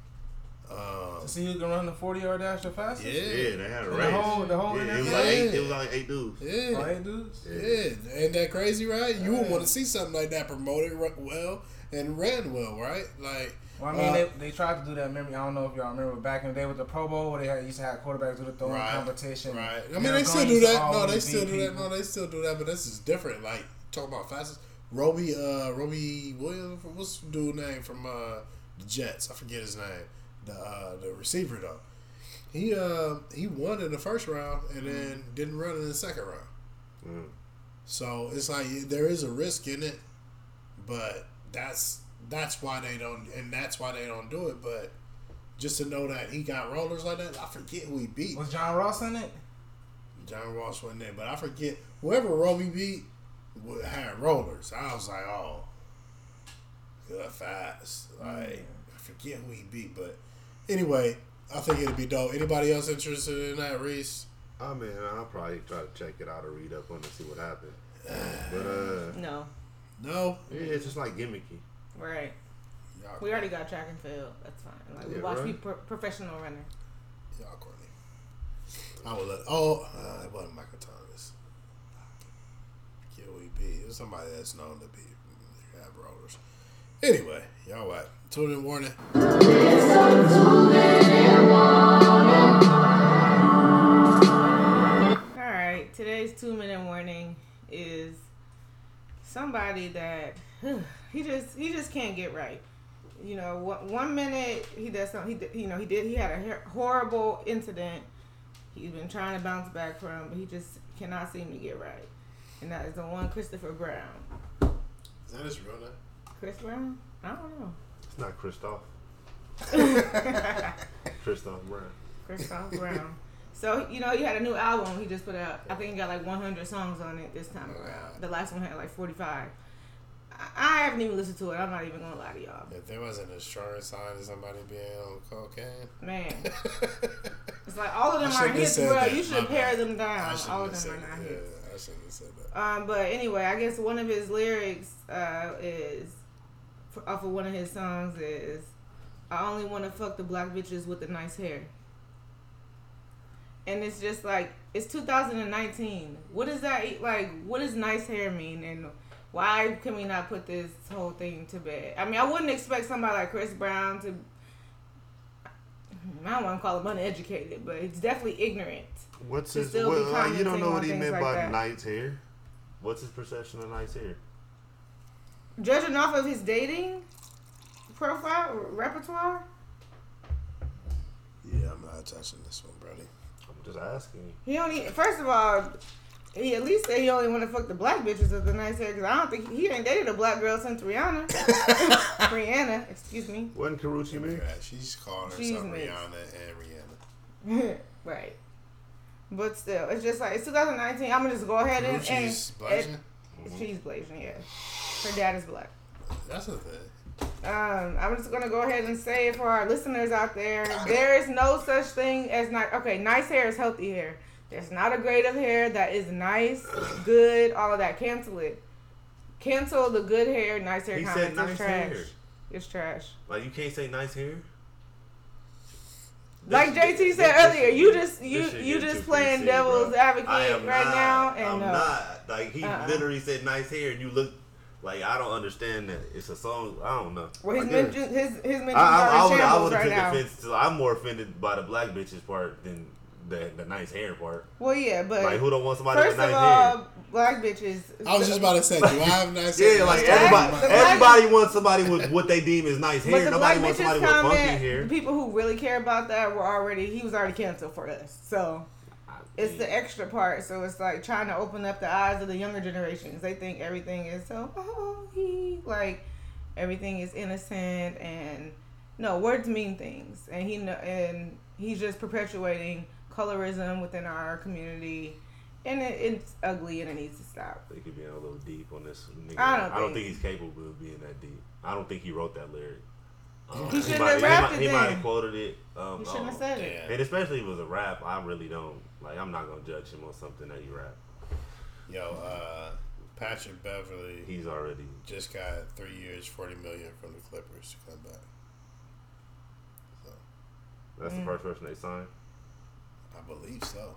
Um, To see who can run the forty yard dash the fastest. yeah. Yeah, they had a The race. whole- the whole yeah, it was NFL? like eight. Yeah. It was like eight dudes. yeah. Oh, hey, dudes. Yeah, ain't that crazy, right? You would want to see something like that promoted well and ran well, right? Like, Well, I mean, uh, they, they tried to do that. Memory. I don't know if y'all remember back in the day with the Pro Bowl, where they had, used to have quarterbacks do the throwing right, competition. right. I Derek mean, they still do that. No, they still beat do that. No, they still do that. But this is different. Like, talk about fastest. Roby, uh, Roby Williams. What's the dude name from uh, the Jets? I forget his name. The uh, the receiver though. He uh he won in the first round and then didn't run in the second round. Mm. So it's like there is a risk in it, but that's that's why they don't, and that's why they don't do it. But just to know that he got rollers like that, I forget who he beat. Was John Ross in it? John Ross wasn't there, but I forget whoever Roby beat had rollers. I was like, oh, good fast. Like I forget who he beat, but anyway, I think it'd be dope. Anybody else interested in that, Reese? I mean, I'll probably try to check it out or read up on it to see what happened. But uh, No, No, yeah, it's just like gimmicky. right. y'all, We already got track and field. That's fine. Like we Yeah, watch right. we pro- professional runner. y'all corny. I would let. Oh, uh, it wasn't Michael Thomas. Yeah, we be? It was somebody that's known to be have rollers. Anyway, y'all what? Tune in warning. All right, today's two minute warning is somebody that he just he just can't get right. You know, one, minute he does something. He you know he did he had a horrible incident. He's been trying to bounce back from, but he just cannot seem to get right. And that is the one Christopher Brown. Is that his real name? Chris Brown? I don't know. It's not Christoph. [LAUGHS] Christoph Brown. Christoph [LAUGHS] Brown. So you know he had a new album he just put out. I think he got like 100 songs on it this time around. The last one had like 45. I, I haven't even listened to it. I'm not even gonna lie to y'all. If there wasn't a insurance sign of somebody being on cocaine, Man, [LAUGHS] it's like all of them are shouldn't hits, bro. that. You My should pare bad. them down. All of them are not that. hits. Yeah, I shouldn't have said that. Um, but anyway, I guess one of his lyrics uh, is off of one of his songs is I only want to fuck the black bitches with the nice hair. And it's just like it's 2019. What does that like? What does nice hair mean? And why can we not put this whole thing to bed? I mean, I wouldn't expect somebody like Chris Brown to. I don't want to call him uneducated, but it's definitely ignorant. What's his? Well, uh, you don't know what he meant like by that. nice hair. What's his perception of nice hair? Judging off of his dating profile repertoire, Yeah, I'm not touching this one, Brody. I'm just asking. he only. First of all, he at least say he only want to fuck the black bitches with the nice hair. Because I don't think he ain't dated a black girl since Rihanna. [LAUGHS] Rihanna, excuse me. Wasn't Karrueche me? Yeah, she's calling herself mixed. Rihanna and Rihanna. [LAUGHS] right. But still, it's just like it's 2019. I'm gonna just go ahead and, and, Gucci's blazing. and she's blazing. Yeah, her dad is black. That's a thing. Um, I'm just gonna go ahead and say it for our listeners out there. There is no such thing as nice. Okay, nice hair is healthy hair. There's not a grade of hair that is nice, good, all of that. Cancel it. Cancel the good hair, nice hair He comments. said nice it's trash. hair. It's trash. Like you can't say nice hair. Like JT said earlier, you just you you just playing PC, devil's bro. advocate right not, now, and I'm no. not. Like he Uh-uh. literally said nice hair, and you look like I don't understand that. It's a song. I don't know. Well, his I mentions his his mentions I, I, I are in would I would have right took now. offense to. I'm more offended by the black bitches part than the the nice hair part. Well, yeah, but Like who don't want somebody first with of nice all, hair? black bitches. I was just about to say, do I have nice hair? Yeah, like Let's everybody, about the my- black- everybody wants somebody with what they deem is nice But hair. the Nobody black wants bitches somebody with funky comment, hair. the people who really care about that were already he was already canceled for us. So it's the extra part. So it's like trying to open up the eyes of the younger generations. They think everything is so [LAUGHS] oh he like everything is innocent and no words mean things and he kno- and he's just perpetuating colorism within our community and it, it's ugly and it needs to stop. They could be a little deep on this. Nigga. I don't I don't think- think he's capable of being that deep. I don't think he wrote that lyric. Um, He shouldn't might, have rapped he it might, he might have quoted it. Um, You shouldn't have um, said it. And especially if it was a rap, I really don't like. I'm not gonna judge him on something that he rap. Yo, uh, Patrick Beverley He's already. just got three years, forty million from the Clippers to come back. So That's Mm. the first person they signed. I believe so.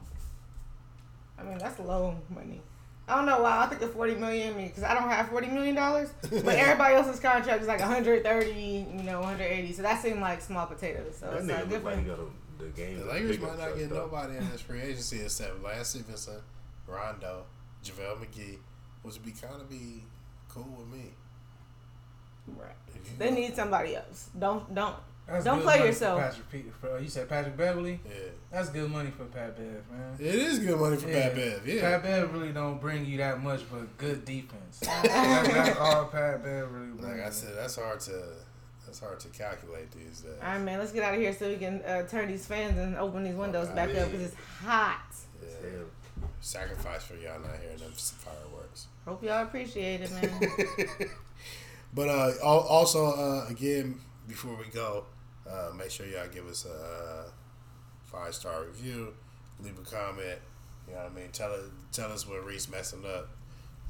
I mean, that's low money. I don't know why I think of forty million because I don't have forty million dollars, but [LAUGHS] everybody else's contract is like one hundred thirty, you know, one hundred eighty. So that seemed like small potatoes. So that it's nigga like look like he got a, the game. The Lakers might not get stuff. nobody in this free agency except Lance Stephenson, Rondo, JaVale McGee, which would be kind of be cool with me. Right. They go- need somebody else. Don't don't. That's Don't good play for yourself. Patrick Pe- for- you said Patrick Beverley. Yeah, That's good money for Pat Bev, man. it is good money for Yeah. Pat Bev. Yeah, Pat Bev really don't bring you that much, but good defense. [LAUGHS] That- that's all Pat Bev really like I said, that's hard to that's hard to calculate these days. All right, man. Let's get out of here so we can uh, turn these fans and open these windows Okay. back up because it's hot. Yeah. Sacrifice for y'all not hearing them fireworks. Hope y'all appreciate it, man. [LAUGHS] But uh, also, uh, again, before we go, uh, make sure y'all give us a uh, five star review, leave a comment. You know what I mean? Tell us, tell us where Reese messing up,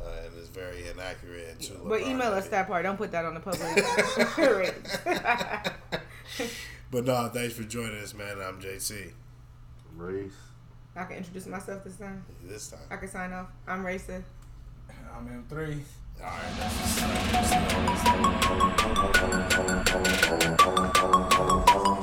uh, and it's very inaccurate. And too but email us that part. Don't put that on the public. [LAUGHS] but no, thanks for joining us, man. I'm JC. Race. I can introduce myself this time. This time. I can sign off. I'm Racer. I'm M3. All right.